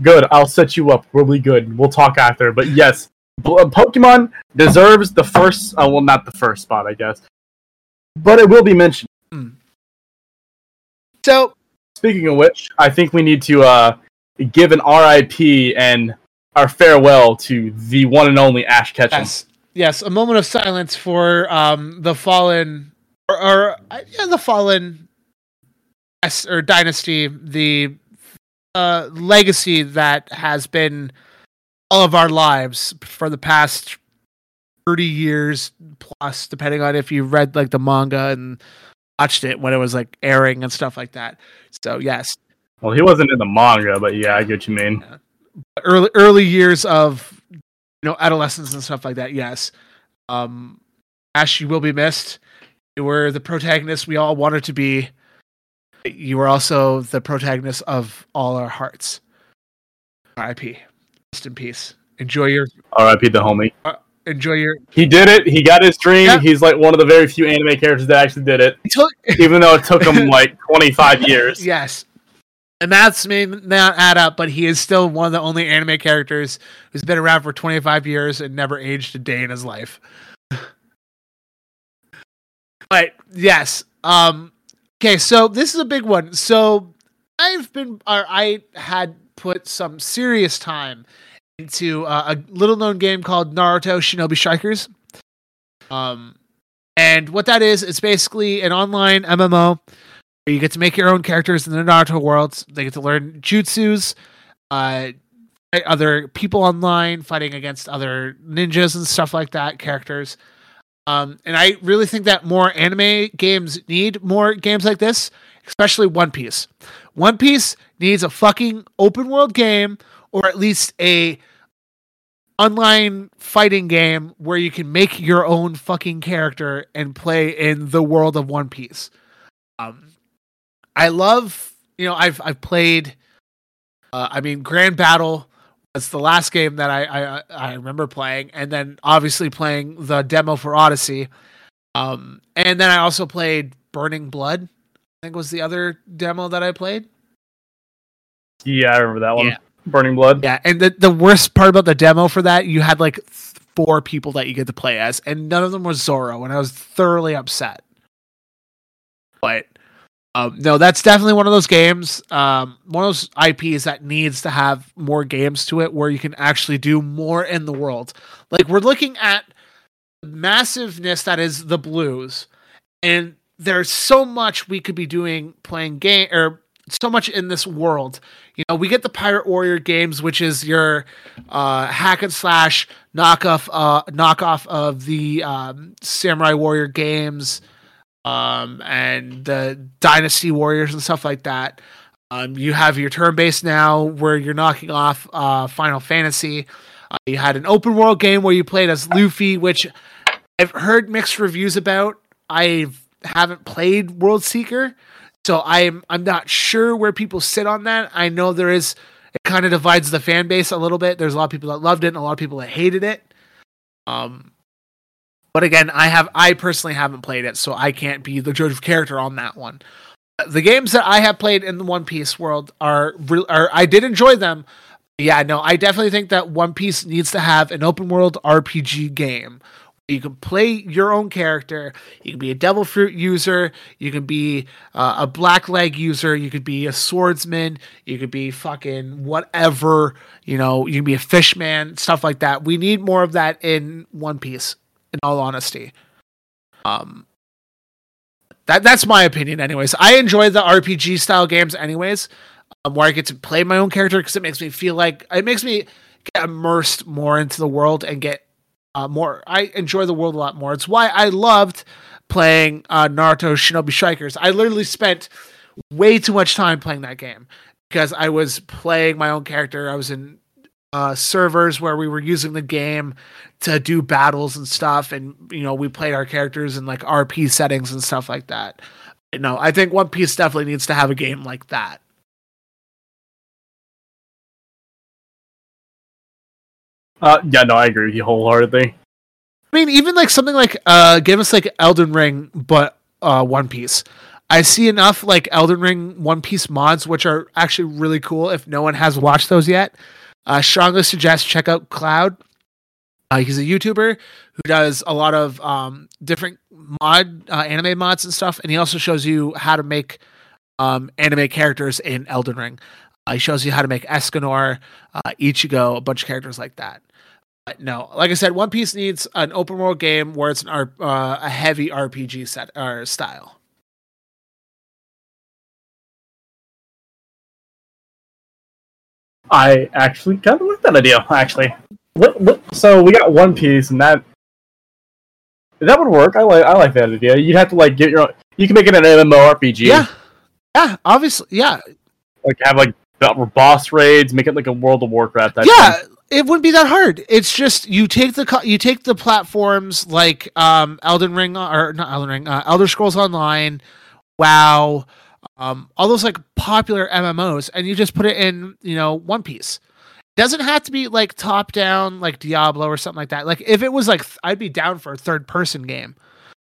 Good, I'll set you up really good. We'll talk after, but yes, uh, Pokemon deserves the first. Uh, well, not the first spot, I guess, but it will be mentioned. so Speaking of which, I think we need to uh, give an RIP and our farewell to the one and only Ash Ketchum. Yes, yes. A moment of silence for um the fallen, or, or yeah, the fallen, yes, or dynasty, the uh legacy that has been all of our lives for the past thirty years plus, depending on if you read like the manga and watched it when it was like airing and stuff like that. So yes, Well, he wasn't in the manga, but yeah, I get what you mean. early early years of you know adolescence and stuff like that yes um ash you will be missed you were the protagonist we all wanted to be You were also the protagonist of all our hearts. R.I.P. Rest in peace. Enjoy your R.I.P. the homie. Enjoy your. He did it. He got his dream. Yeah. He's like one of the very few anime characters that actually did it, Until, even though it took him like 25 years. yes, the maths may not add up, but he is still one of the only anime characters who's been around for 25 years and never aged a day in his life. but yes, um, okay, so this is a big one. So I've been, or I had put some serious time into uh, a little known game called Naruto Shinobi Strikers. Um, and what that is, it's basically an online MMO where you get to make your own characters in the Naruto worlds. They get to learn jutsus, uh, fight other people online, fighting against other ninjas and stuff like that, characters. Um, and I really think that more anime games need more games like this, especially One Piece. One Piece needs a fucking open world game or at least a online fighting game where you can make your own fucking character and play in the world of One Piece. Um, I love, you know, I've I've played. Uh, I mean, Grand Battle was the last game that I, I I remember playing, and then obviously playing the demo for Odyssey. Um, and then I also played Burning Blood. I think was the other demo that I played. Yeah, I remember that one. Yeah. Burning Blood. Yeah, and the the worst part about the demo for that, you had like four people that you get to play as, and none of them was Zoro, and I was thoroughly upset. But um, no, that's definitely one of those games, um, one of those IPs that needs to have more games to it, where you can actually do more in the world. Like we're looking at the massiveness that is the Blues, and there's so much we could be doing playing game or so much in this world. You know, we get the Pirate Warrior games, which is your uh, hack and slash knockoff uh, knockoff of the um, Samurai Warrior games, um, and the Dynasty Warriors and stuff like that. Um, you have your turn based now, where you're knocking off uh, Final Fantasy. Uh, you had an open world game where you played as Luffy, which I've heard mixed reviews about. I haven't played World Seeker, so I'm I'm not sure where people sit on that. I know there is it kind of divides the fan base a little bit. There's a lot of people that loved it and a lot of people that hated it. Um but again, I have I personally haven't played it, so I can't be the judge of character on that one. The games that I have played in the One Piece world are re- are I did enjoy them. Yeah, no, I definitely think that One Piece needs to have an open world RPG game you can play your own character. You can be a devil fruit user. You can be uh, a black leg user. You could be a swordsman. You could be fucking whatever. You know, you can be a fishman, stuff like that. We need more of that in One Piece. In all honesty, um, that that's my opinion. Anyways, I enjoy the RPG style games. Anyways, um, where I get to play my own character because it makes me feel like it makes me get immersed more into the world and get uh, more. I enjoy the world a lot more. It's why I loved playing uh, Naruto Shinobi Strikers. I literally spent way too much time playing that game because I was playing my own character. I was in uh, servers where we were using the game to do battles and stuff, and you know we played our characters in like RP settings and stuff like that. But no, I think One Piece definitely needs to have a game like that. Uh, yeah, no, I agree with you wholeheartedly. I mean, even like something like uh give us like Elden Ring, but uh One Piece. I see enough like Elden Ring One Piece mods, which are actually really cool. If no one has watched those yet, uh, strongly suggest check out Cloud. Uh, he's a YouTuber who does a lot of um, different mod uh, anime mods and stuff, and he also shows you how to make um, anime characters in Elden Ring. Uh, he shows you how to make Escanor, uh, Ichigo, a bunch of characters like that. But no, like I said, One Piece needs an open world game where it's an R- uh, a heavy RPG set or style. I actually kind of like that idea. Actually, what, what, so we got One Piece, and that that would work. I like I like that idea. You'd have to like get your own. You can make it an MMORPG. Yeah, yeah, obviously, yeah, like have like boss raids. Make it like a World of Warcraft. Type yeah. thing. It wouldn't be that hard. It's just you take the you take the platforms like um Elden Ring or not Elden Ring, uh, Elder Scrolls Online, WoW, um, all those like popular MMOs, and you just put it in, you know, One Piece. Doesn't have to be like top down, like Diablo or something like that. Like if it was like, I'd be down for a third person game.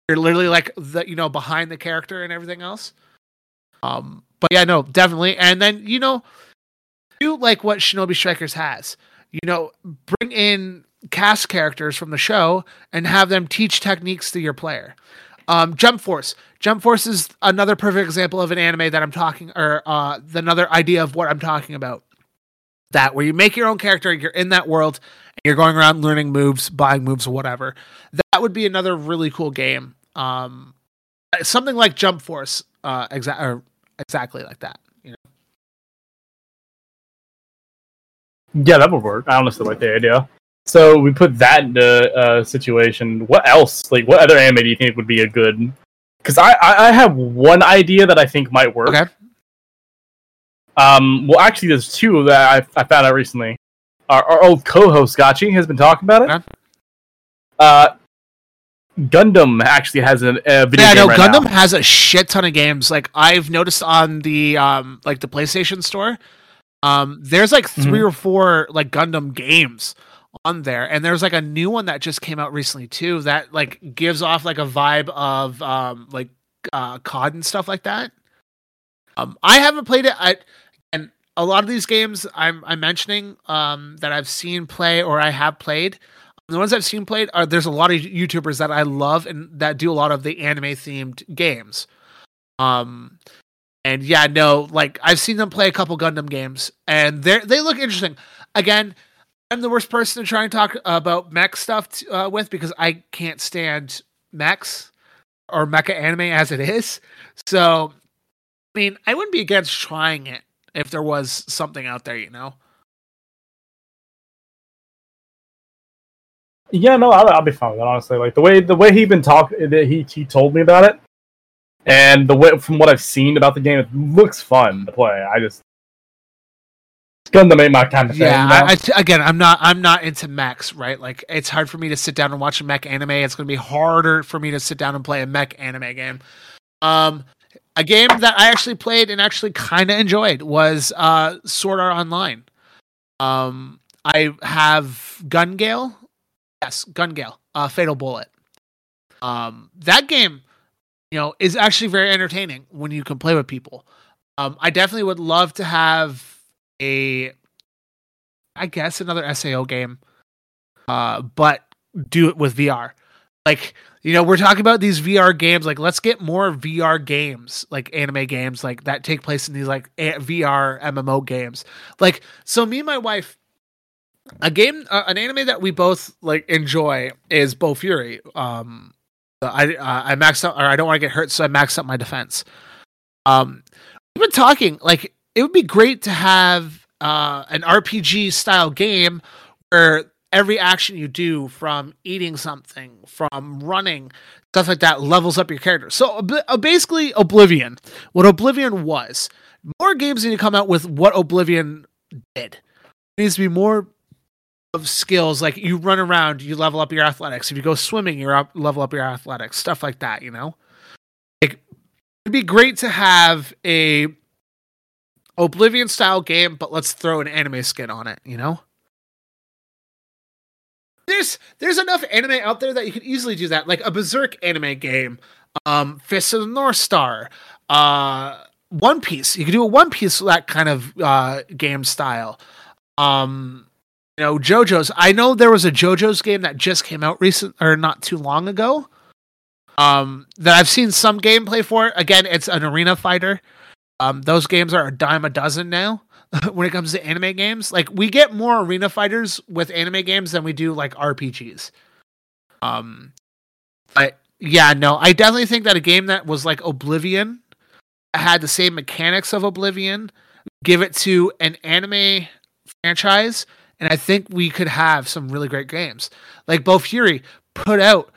You're literally like the, you know, behind the character and everything else. Um, but yeah, no, definitely. And then you know, do like what Shinobi Strikers has. You know, bring in cast characters from the show and have them teach techniques to your player. Um, Jump Force. Jump Force is another perfect example of an anime that I'm talking, or uh, another idea of what I'm talking about. That where you make your own character, you're in that world, and you're going around learning moves, buying moves, whatever. That would be another really cool game. Um, something like Jump Force, uh, exa- exactly like that. You know? Yeah, that would work. I honestly like the idea. So we put that into a situation. What else? Like, what other anime do you think would be a good? Because I, I I have one idea that I think might work. Okay. Um. Well, actually, there's two that I, I found out recently. Our, our old co-host Gachi has been talking about it. Okay. Uh, Gundam actually has a, a video yeah, game no, right Gundam now. has a shit ton of games. Like I've noticed on the um like the PlayStation store, um there's like 3 Mhm. or four like Gundam games on there, and there's like a new one that just came out recently too that like gives off like a vibe of um like uh COD and stuff like that. Um, I haven't played it. I and a lot of these games I'm I'm mentioning um that I've seen play or I have played. The ones I've seen played are there's a lot of YouTubers that I love and that do a lot of the anime themed games. Um and yeah, no, like I've seen them play a couple Gundam games and they they look interesting. Again, I'm the worst person to try and talk about mech stuff t- uh, with because I can't stand mechs or mecha anime as it is. So, I mean, I wouldn't be against trying it if there was something out there, you know. Yeah, no, I'll, I'll be fine with. Honestly, like the way the way he been talking, that he he told me about it, and the way from what I've seen about the game, it looks fun to play. I just it's Gundam ain't my kind of thing. Yeah, you know? I, I t- again, I'm not I'm not into mechs, right? Like it's hard for me to sit down and watch a mech anime. It's going to be harder for me to sit down and play a mech anime game. Um, a game that I actually played and actually kind of enjoyed was uh, Sword Art Online. Um, I have Gun Gale, yes, Gun Gale, uh, Fatal Bullet. Um, that game, you know, is actually very entertaining when you can play with people. Um, I definitely would love to have a I guess another SAO game. Uh but do it with VR. Like, you know, we're talking about these VR games like let's get more VR games, like anime games like that take place in these like a- VR MMO games. Like so me and my wife a game uh, an anime that we both like enjoy is Bofuri. Um I uh, I maxed out or I don't want to get hurt so I maxed out my defense. Um we've been talking like it would be great to have uh, an RPG style game where every action you do, from eating something, from running, stuff like that, levels up your character. So uh, basically, Oblivion. What Oblivion was. More games need to come out with what Oblivion did. It needs to be more of skills like you run around, you level up your athletics. If you go swimming, you're up level up your athletics. Stuff like that. You know, like it'd be great to have a Oblivion style game, but let's throw an anime skin on it, you know? There's there's enough anime out there that you could easily do that, like a Berserk anime game, um, Fist of the North Star, uh, One Piece. You could do a One Piece that kind of uh, game style. Um, you know, JoJo's. I know there was a JoJo's game that just came out recent or not too long ago. Um, that I've seen some gameplay for. Again, it's an arena fighter. Um, those games are a dime a dozen now when it comes to anime games. Like we get more arena fighters with anime games than we do like RPGs. Um, but yeah, no, I definitely think that a game that was like Oblivion had the same mechanics of Oblivion, give it to an anime franchise, and I think we could have some really great games. Like Bofuri put out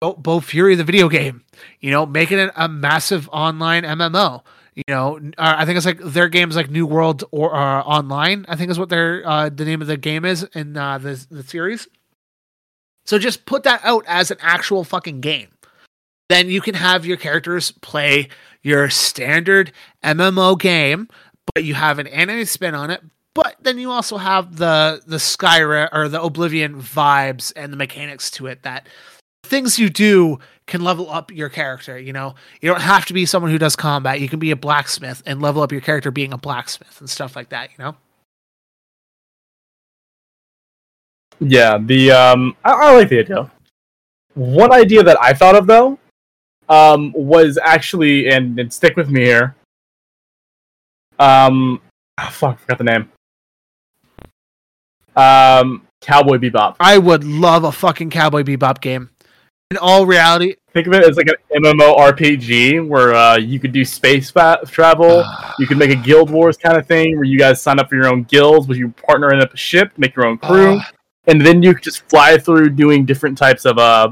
Bo, Bofuri the video game, you know, making it a massive online MMO you know uh, i think it's like their games like new world or uh, online i think is what their uh, the name of the game is in uh, the, the series so just put that out as an actual fucking game then you can have your characters play your standard MMO game, but you have an anime spin on it. But then you also have the the Skyrim or the Oblivion vibes and the mechanics to it that things you do can level up your character. You know, you don't have to be someone who does combat. You can be a blacksmith and level up your character being a blacksmith and stuff like that. You know. Yeah, the um, I, I like the idea. One idea that I thought of though, um, was actually and, and stick with me here. Um, oh, fuck, forgot the name. Um, Cowboy Bebop. I would love a fucking Cowboy Bebop game. In all reality, Think of it as like an MMORPG where uh, you could do space fa- travel. you could make a Guild Wars kind of thing where you guys sign up for your own guilds, where you partner in a ship, make your own crew, uh, and then you could just fly through doing different types of uh,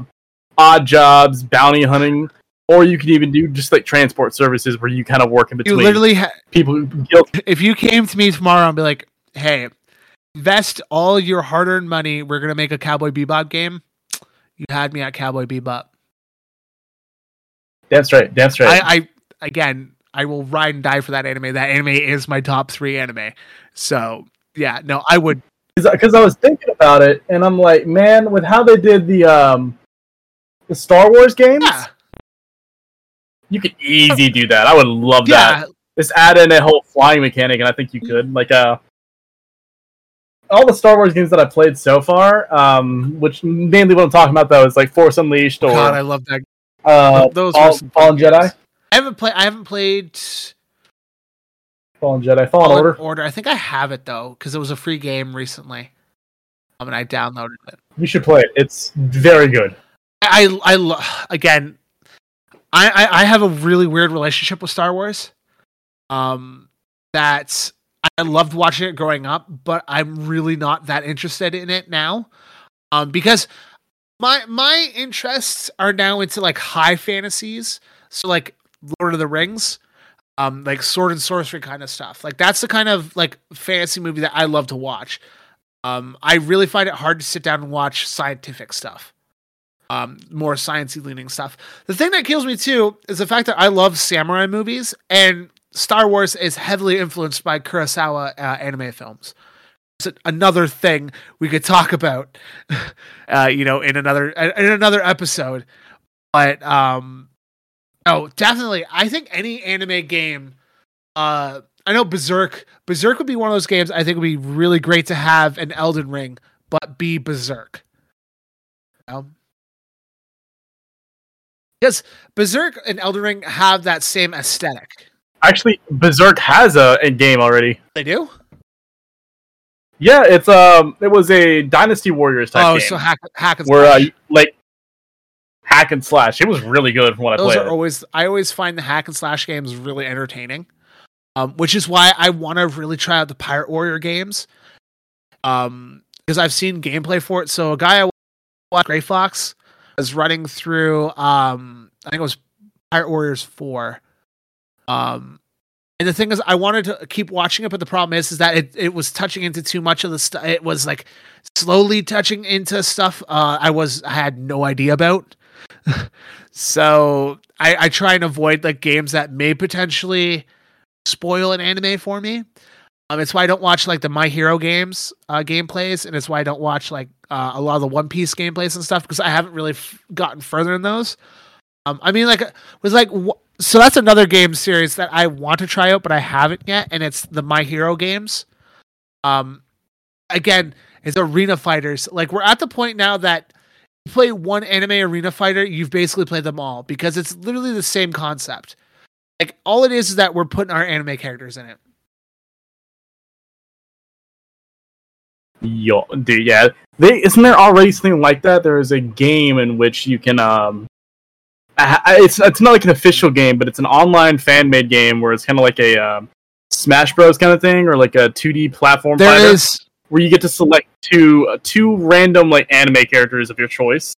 odd jobs, bounty hunting, or you could even do just like transport services where you kind of work in between. you literally, ha- people guild. if you came to me tomorrow and be like, "Hey, invest all your hard-earned money. We're gonna make a Cowboy Bebop game." You had me at Cowboy Bebop. That's right. That's right. I, I again, I will ride and die for that anime. That anime is my top three anime. So yeah, no, I would. because I was thinking about it, and I'm like, man, with how they did the um the Star Wars games, Yeah, you could easy do that. I would love yeah. that. Just add in a whole flying mechanic, and I think you could. Like uh, all the Star Wars games that I played so far, um, which mainly what I'm talking about though is like Force Unleashed or God, I love that. uh, Those Fall- Fallen Jedi. I haven't played. I haven't played Fallen Jedi, Fallen Fallen Order. I think I have it though because it was a free game recently. Um, and I downloaded it. You should play it. It's very good. I I, I lo- again, I, I I have a really weird relationship with Star Wars. Um, that I loved watching it growing up, but I'm really not that interested in it now. Um, because my my interests are now into like high fantasies, so like Lord of the Rings, um, like sword and sorcery kind of stuff. Like that's the kind of like fantasy movie that I love to watch. Um, I really find it hard to sit down and watch scientific stuff um, more sciencey leaning stuff. The thing that kills me too is the fact that I love samurai movies, and Star Wars is heavily influenced by Kurosawa uh, anime films. It's another thing we could talk about, uh, you know, in another in another episode. But um, oh, definitely, I think any anime game. Uh, I know Berserk. Berserk would be one of those games I think would be really great to have an Elden Ring, but be Berserk. Know? Because Berserk and Elden Ring have that same aesthetic. Actually, Berserk has a, a game already. They do. Yeah, it's um, it was a Dynasty Warriors type game. Oh, game so hack, hack and where uh, slash. like hack and slash. It was really good from what I Those played. are always. I always find the hack and slash games really entertaining. Um, which is why I want to really try out the Pirate Warrior games. Um, because I've seen gameplay for it. So a guy I watched, Gray Fox, was running through. Um, I think it was Pirate Warriors Four. Um, and the thing is, I wanted to keep watching it, but the problem is, is that it, it was touching into too much of the stuff. It was like slowly touching into stuff uh, I was I had no idea about. so I, I try and avoid like games that may potentially spoil an anime for me. Um, it's why I don't watch like the My Hero games uh, gameplays, and it's why I don't watch like uh, a lot of the One Piece gameplays and stuff because I haven't really f- gotten further in those. Um, I mean, like was like wh- so that's another game series that I want to try out, but I haven't yet, and it's the My Hero games. Um, again, it's arena fighters. Like we're at the point now that you play one anime arena fighter, you've basically played them all because it's literally the same concept. Like all it is is that we're putting our anime characters in it. Yo, dude, yeah. They isn't there already something like that? There is a game in which you can um, I- it's it's not like an official game, but it's an online fan made game where it's kind of like a um, Smash Bros kind of thing, or like a 2D platform There fighter, is where you get to select two uh, two random like anime characters of your choice,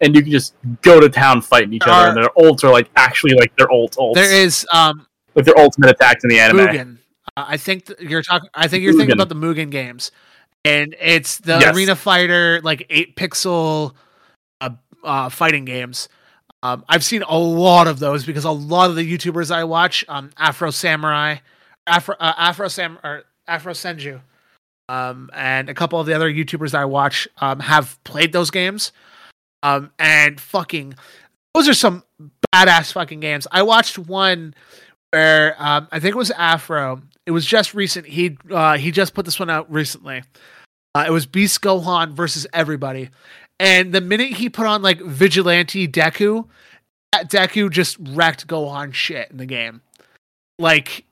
and you can just go to town fighting each other, are- and their ults are like actually like their ult ults, there is um like their ultimate attacks in the anime. Mugen. Uh, I think th- you're talking. I think you're thinking about the Mugen games, and it's the Yes. arena fighter like eight pixel uh, uh fighting games. Um, I've seen a lot of those because a lot of the YouTubers I watch, um, Afro Samurai, Afro uh, Afro Sam or Afro Senju, um, and a couple of the other YouTubers I watch um, have played those games. Um, and fucking, those are some badass fucking games. I watched one where um, I think it was Afro. It was just recent. He uh, he just put this one out recently. Uh, it was Beast Gohan versus everybody, and the minute he put on like Vigilante Deku, that Deku just wrecked Gohan shit in the game. Like,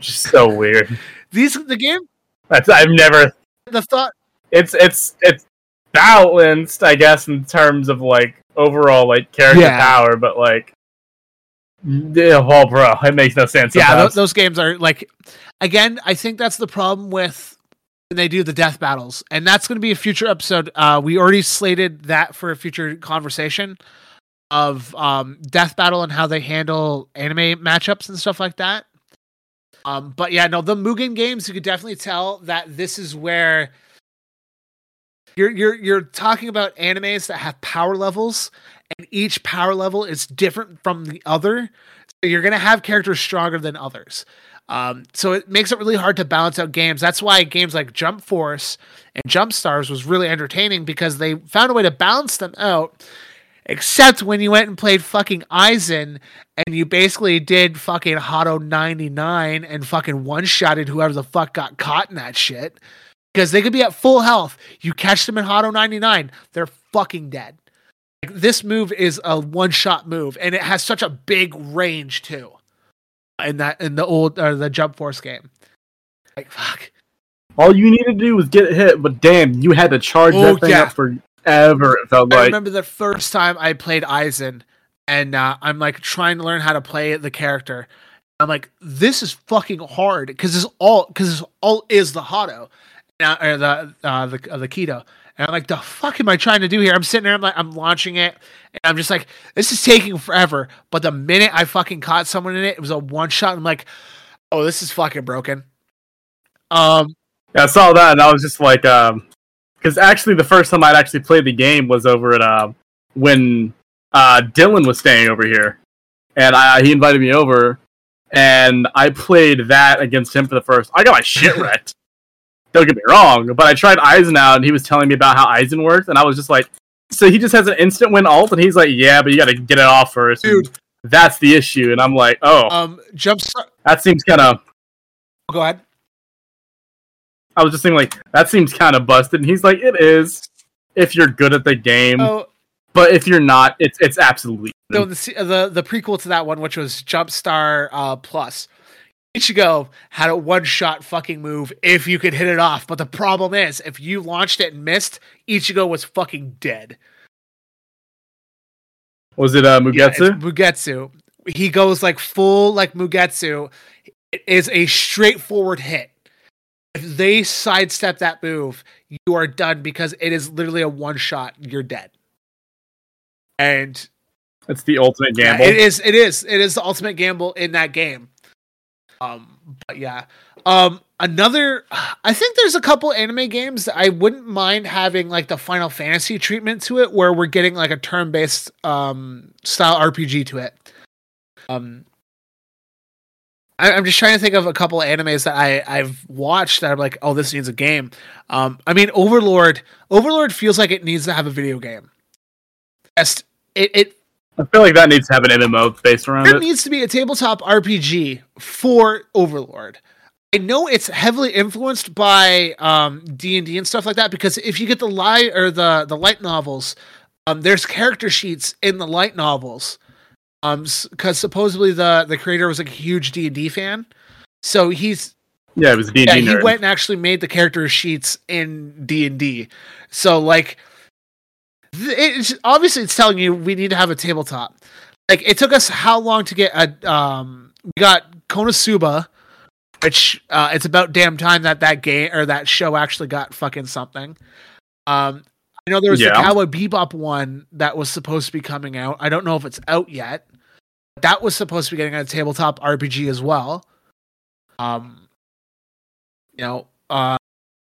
just so weird. These the game. That's I've never the thought. It's it's it's balanced, I guess, in terms of like overall like character yeah. power, but like yeah, well, bro, it makes no sense. Yeah, those, those games are like, again, I think that's the problem with when they do the death battles, and that's going to be a future episode. Uh, we already slated that for a future conversation of um, death battle and how they handle anime matchups and stuff like that. Um, but yeah, no, the Mugen games, you could definitely tell that this is where you're you're you're talking about animes that have power levels, and each power level is different from the other. So you're gonna have characters stronger than others. Um, so it makes it really hard to balance out games. That's why games like Jump Force and Jump Stars was really entertaining because they found a way to balance them out. Except when you went and played fucking Aizen and you basically did fucking Hado 99 and fucking one shotted whoever the fuck got caught in that shit because they could be at full health. You catch them in Hado 99, they're fucking dead. Like, this move is a one shot move, and it has such a big range too. In that in the old uh, the Jump Force game, like fuck. All you needed to do was get hit, but damn, you had to charge oh, that thing yeah. up forever. It felt I like. I remember the first time I played Aizen, and uh, I'm like trying to learn how to play the character. I'm like, this is fucking hard because this all because this all is the Hado or the uh, the uh, the Kido. And I'm like, the fuck am I trying to do here? I'm sitting there, I'm like, I'm launching it, and I'm just like, this is taking forever. But the minute I fucking caught someone in it, it was a one shot. I'm like, oh, this is fucking broken. Um, yeah, I saw that, and I was just like, um, because actually, the first time I'd actually played the game was over at uh, when uh, Dylan was staying over here, and I, he invited me over, and I played that against him for the first. I got my shit wrecked. Don't get me wrong, but I tried Aizen out, and he was telling me about how Aizen works, and I was just like, so he just has an instant win alt, and he's like, yeah, but you got to get it off first, dude. That's the issue, and I'm like, oh, um, jump. That seems kind of. Go ahead. I was just thinking, like, that seems kind of busted, and he's like, it is if you're good at the game. Oh, but if you're not, it's it's absolutely no. The the the prequel to that one, which was Jumpstar uh, Plus, Ichigo had a one shot fucking move if you could hit it off. But the problem is, if you launched it and missed, Ichigo was fucking dead. Was it uh, Mugetsu? Yeah, Mugetsu. He goes like full like Mugetsu. It is a straightforward hit. If they sidestep that move, you are done because it is literally a one shot. You're dead. And it's the ultimate gamble. Yeah, it is. It is. It is the ultimate gamble in that game. Um, but yeah. Um, another, I think there's a couple anime games I wouldn't mind having like the Final Fantasy treatment to it, where we're getting like a turn-based um style RPG to it. Um, I, am just trying to think of a couple of animes that I I've watched that I'm like, oh, this needs a game. Um, I mean, Overlord. Overlord feels like it needs to have a video game. Just it it I feel like that needs to have an MMO based around there it. needs to be a tabletop RPG for Overlord. I know it's heavily influenced by um, D and D and stuff like that because if you get the light or the the light novels, um, there's character sheets in the light novels, um, because supposedly the the creator was like a huge D and D fan, so he's yeah, it was D and D. He went and actually made the character sheets in D and D, so like it's obviously it's telling you we need to have a tabletop. Like it took us how long to get a um we got Konosuba, which uh it's about damn time that that game or that show actually got fucking something. Um I know there was yeah. the Cowboy Bebop one that was supposed to be coming out. I don't know if it's out yet. That was supposed to be getting a tabletop RPG as well. Um you know, uh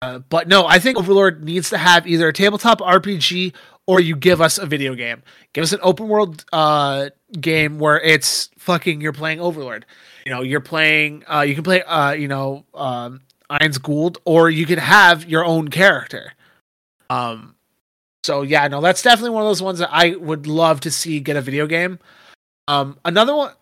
Uh, but no, I think Overlord needs to have either a tabletop RPG or you give us a video game. Give us an open world uh, game where it's fucking you're playing Overlord. You know, you're playing. Uh, you can play. Uh, you know, um, Irons Gould, or you can have your own character. Um. So yeah, no, that's definitely one of those ones that I would love to see get a video game. Um, another one.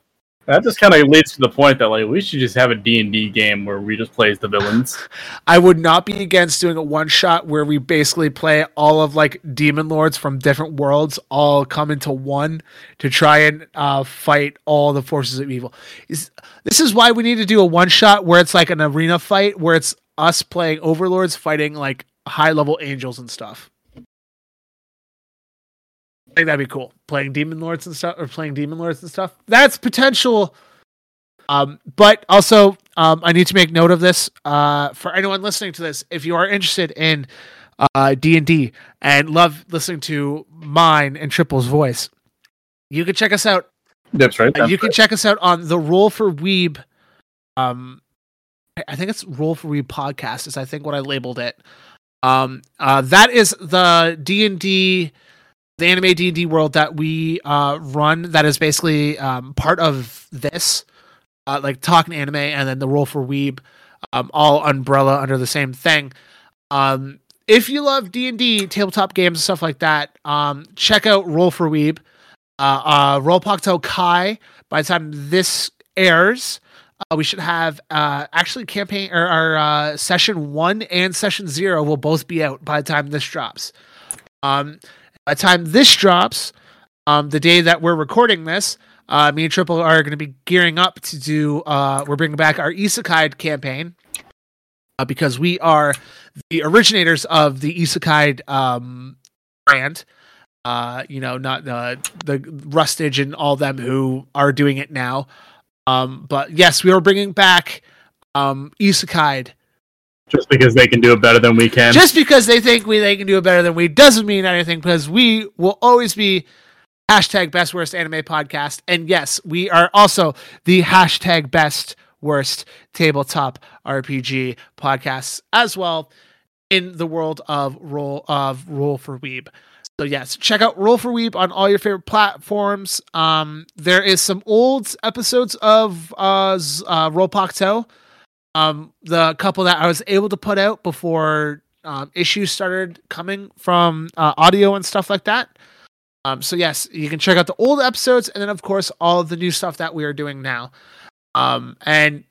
That just kind of leads to the point that like we should just have a D and D game where we just play as the villains. I would not be against doing a one shot where we basically play all of like demon lords from different worlds all come into one to try and uh, fight all the forces of evil. Is this is why we need to do a one shot where it's like an arena fight where it's us playing overlords fighting like high level angels and stuff. Think that'd be cool. Playing demon lords and stuff, or playing demon lords and stuff. That's potential. Um, but also, um, I need to make note of this uh, for anyone listening to this. If you are interested in uh, D and D and love listening to mine and Tripple's voice, you can check us out. That's right. Uh, That's you can right. check us out on the Roll for Weeb. Um, I- I think it's Roll for Weeb podcast. Is I think what I labeled it. Um, uh, that is the D and D, the anime D and D world that we uh run. That is basically um part of this, uh, like talking anime, and then the Roll for Weeb, um, all umbrella under the same thing. Um, if you love D and D, tabletop games and stuff like that, um, check out Roll for Weeb uh, uh, Kai. By the time this airs, uh, we should have uh, actually campaign or our uh, session one and session zero will both be out by the time this drops. Um, by the time this drops, um, the day that we're recording this, uh, me and Triple are going to be gearing up to do. Uh, we're bringing back our Isekai campaign uh, because we are the originators of the Isekai um, brand uh you know not the rustage and all them who are doing it now um but yes we are bringing back um isekai just because they can do it better than we can. just because they think we they can do it better than we doesn't mean anything because we will always be hashtag best worst anime podcast and yes we are also the hashtag best worst tabletop rpg podcasts as well in the world of roll of roll for weeb so yes check out roll for weeb on all your favorite platforms um there is some old episodes of uh, uh roll. Um the couple that i was able to put out before um, issues started coming from uh, audio and stuff like that. Um so yes you can check out the old episodes and then of course all of the new stuff that we are doing now. Um and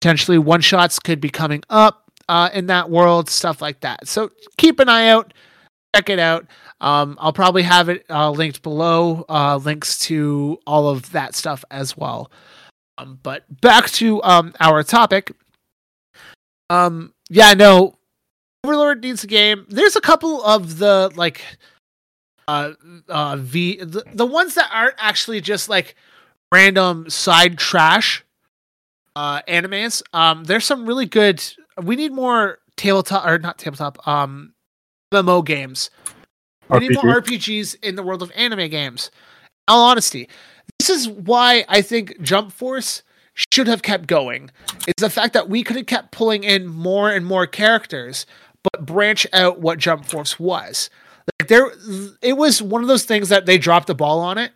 potentially one shots could be coming up uh in that world stuff like that. So keep an eye out. Check it out. Um i'll probably have it uh, linked below uh links to all of that stuff as well. Um but back to um our topic um yeah no. Overlord needs a game. There's a couple of the like uh uh v the, the ones that aren't actually just like random side trash uh animes. Um there's some really good we need more tabletop or not tabletop um MMO games. We need more RPGs in the world of anime games. In all honesty, this is why I think Jump Force should have kept going. Is the fact that we could have kept pulling in more and more characters, but branch out what Jump Force was. Like there, it was one of those things that they dropped the ball on it.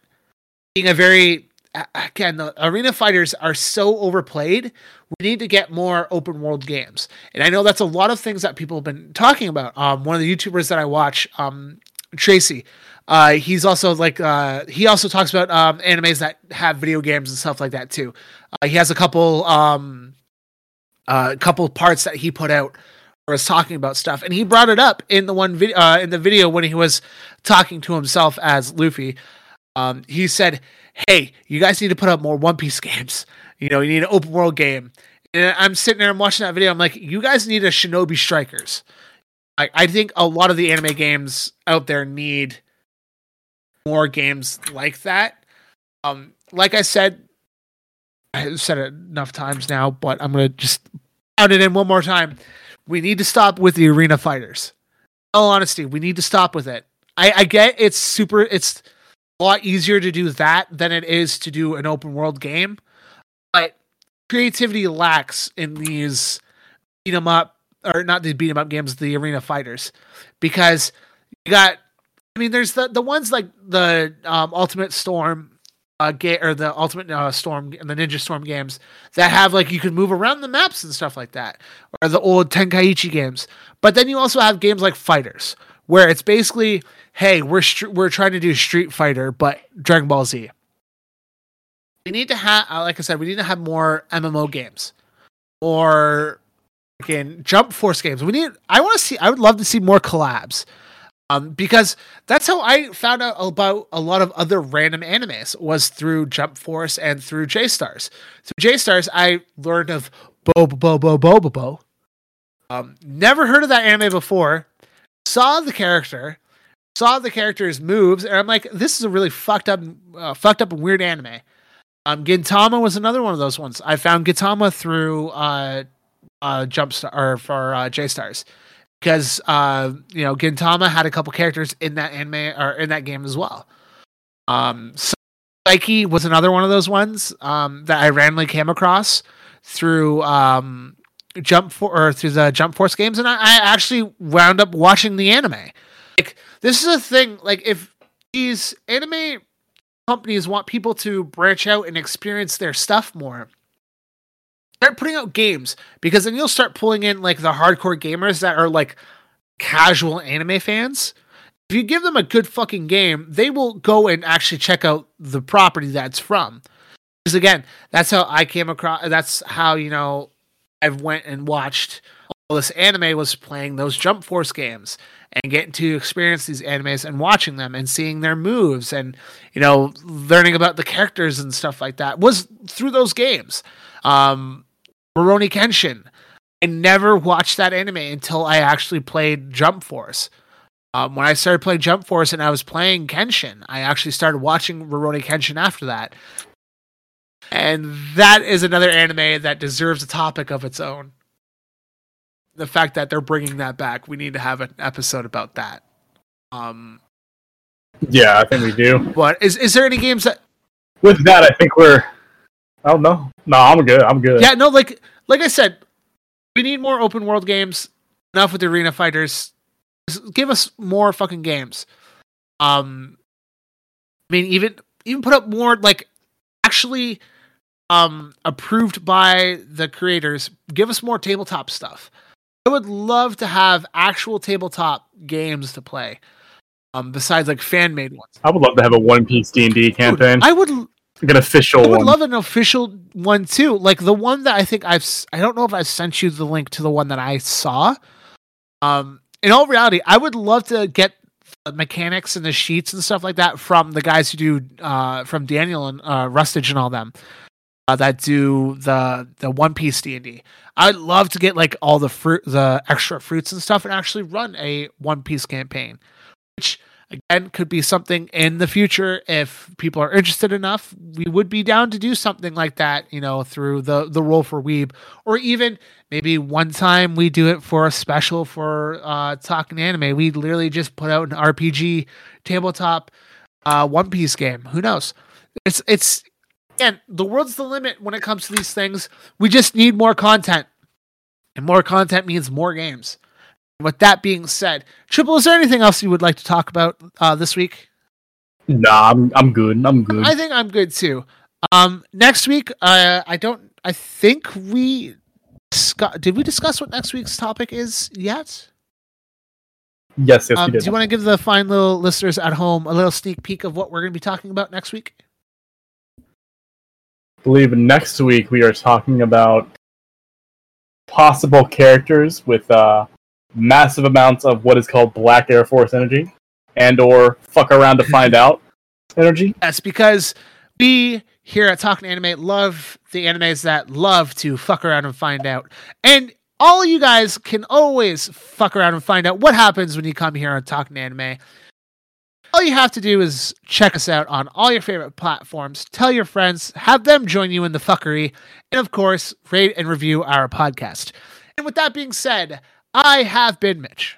Being a very again, the arena fighters are so overplayed. We need to get more open world games, and I know that's a lot of things that people have been talking about. Um, one of the YouTubers that I watch, um, Tracy. Uh, he's also like uh, he also talks about um, animes that have video games and stuff like that too. Uh, he has a couple um, uh, couple parts that he put out or was talking about stuff, and he brought it up in the one video uh, in the video when he was talking to himself as Luffy. Um, he said, "Hey, you guys need to put up more One Piece games. You know, you need an open world game." And I'm sitting there, I'm watching that video. I'm like, "You guys need a Shinobi Strikers." I, I think a lot of the anime games out there need more games like that. Um, like I said, I've said it enough times now, but I'm gonna just out it in one more time. We need to stop with the arena fighters. In all honesty, we need to stop with it. I, I get it's super. It's a lot easier to do that than it is to do an open world game, but creativity lacks in these beat 'em up or not the beat 'em up games, the arena fighters, because you got. I mean, there's the the ones like the um, Ultimate Storm uh game or the ultimate uh, storm and the ninja storm games that have like you can move around the maps and stuff like that or the old tenkaichi games. But then you also have games like fighters where it's basically hey we're we're trying to do street fighter but dragon ball z. We need to have uh, like i said we need to have more mmo games or again jump force games. We need i want to see i would love to see more collabs um, because that's how I found out about a lot of other random animes was through Jump Force and through J Stars. Through J Stars, I learned of Bobobo-bo Bo-bobo. Um, never heard of that anime before. Saw the character, saw the character's moves, and I'm like, this is a really fucked up, uh, fucked up and weird anime. Um, Gintama was another one of those ones. I found Gintama through uh, uh, Jump Star or for uh, J Stars because uh, you know Gintama had a couple characters in that anime or in that game as well. Um, Psyche was another one of those ones um, that I randomly came across through um, Jump for or through the Jump Force games, and I, I actually wound up watching the anime. Like this is a thing. Like if these anime companies want people to branch out and experience their stuff more start putting out games because then you'll start pulling in like the hardcore gamers that are like casual anime fans. If you give them a good fucking game, they will go and actually check out the property that's from. Because again, that's how I came across. That's how you know I've went and watched all this anime was playing those Jump Force games and getting to experience these animes and watching them and seeing their moves and you know learning about the characters and stuff like that was through those games. Um, Rurouni Kenshin. I never watched that anime until I actually played Jump Force. Um, when I started playing Jump Force and I was playing Kenshin, I actually started watching Rurouni Kenshin after that. And that is another anime that deserves a topic of its own. The fact that they're bringing that back, we need to have an episode about that. Um, yeah, I think we do. But is is there any games that? With that, I think we're Oh know. no, I'm good. I'm good. Yeah, no, like like I said, we need more open world games. Enough with the arena fighters. Just give us more fucking games. Um, I mean, even even put up more like actually um approved by the creators. Give us more tabletop stuff. I would love to have actual tabletop games to play. Um, besides like fan made ones. I would love to have a One Piece D and D campaign. Dude, I would like an official. I would one. love an official one too. Like the one that I think I've. I don't know if I sent you the link to the one that I saw. Um, in all reality, I would love to get the mechanics and the sheets and stuff like that from the guys who do uh from Daniel and uh Rustage and all them. Uh, that do the the One Piece D and D. I'd love to get like all the fruit, the extra fruits and stuff, and actually run a One Piece campaign, which again could be something in the future. If people are interested enough we would be down to do something like that you know through the the roll for weeb. Or even maybe one time we do it for a special for uh talking anime. We literally just put out an rpg tabletop uh one piece game. Who knows? It's it's again the world's the limit when it comes to these things. We just need more content. And more content means more games with that being said, Tripple, is there anything else you would like to talk about uh, this week? Nah, I'm I'm good. I'm good. I think I'm good too. Um, next week, uh, I don't. I think we discuss, did we discuss what next week's topic is yet? Yes, yes, um, we did. Do you want to give the fine little listeners at home a little sneak peek of what we're going to be talking about next week? I believe next week we are talking about possible characters with uh, massive amounts of what is called black Air Force energy, and or fuck around to find out energy. That's because we here at Talking Anime love the animes that love to fuck around and find out. And all you guys can always fuck around and find out what happens when you come here on Talking Anime. All you have to do is check us out on all your favorite platforms, tell your friends, have them join you in the fuckery, and of course, rate and review our podcast. And with that being said, I have been Mitch.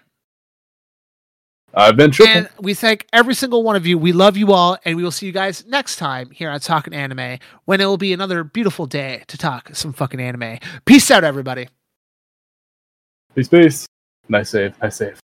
I've been Tripple. And we thank every single one of you. We love you all, and we will see you guys next time here on Talking Anime when it will be another beautiful day to talk some fucking anime. Peace out, everybody. Peace, peace. Nice save. Nice save.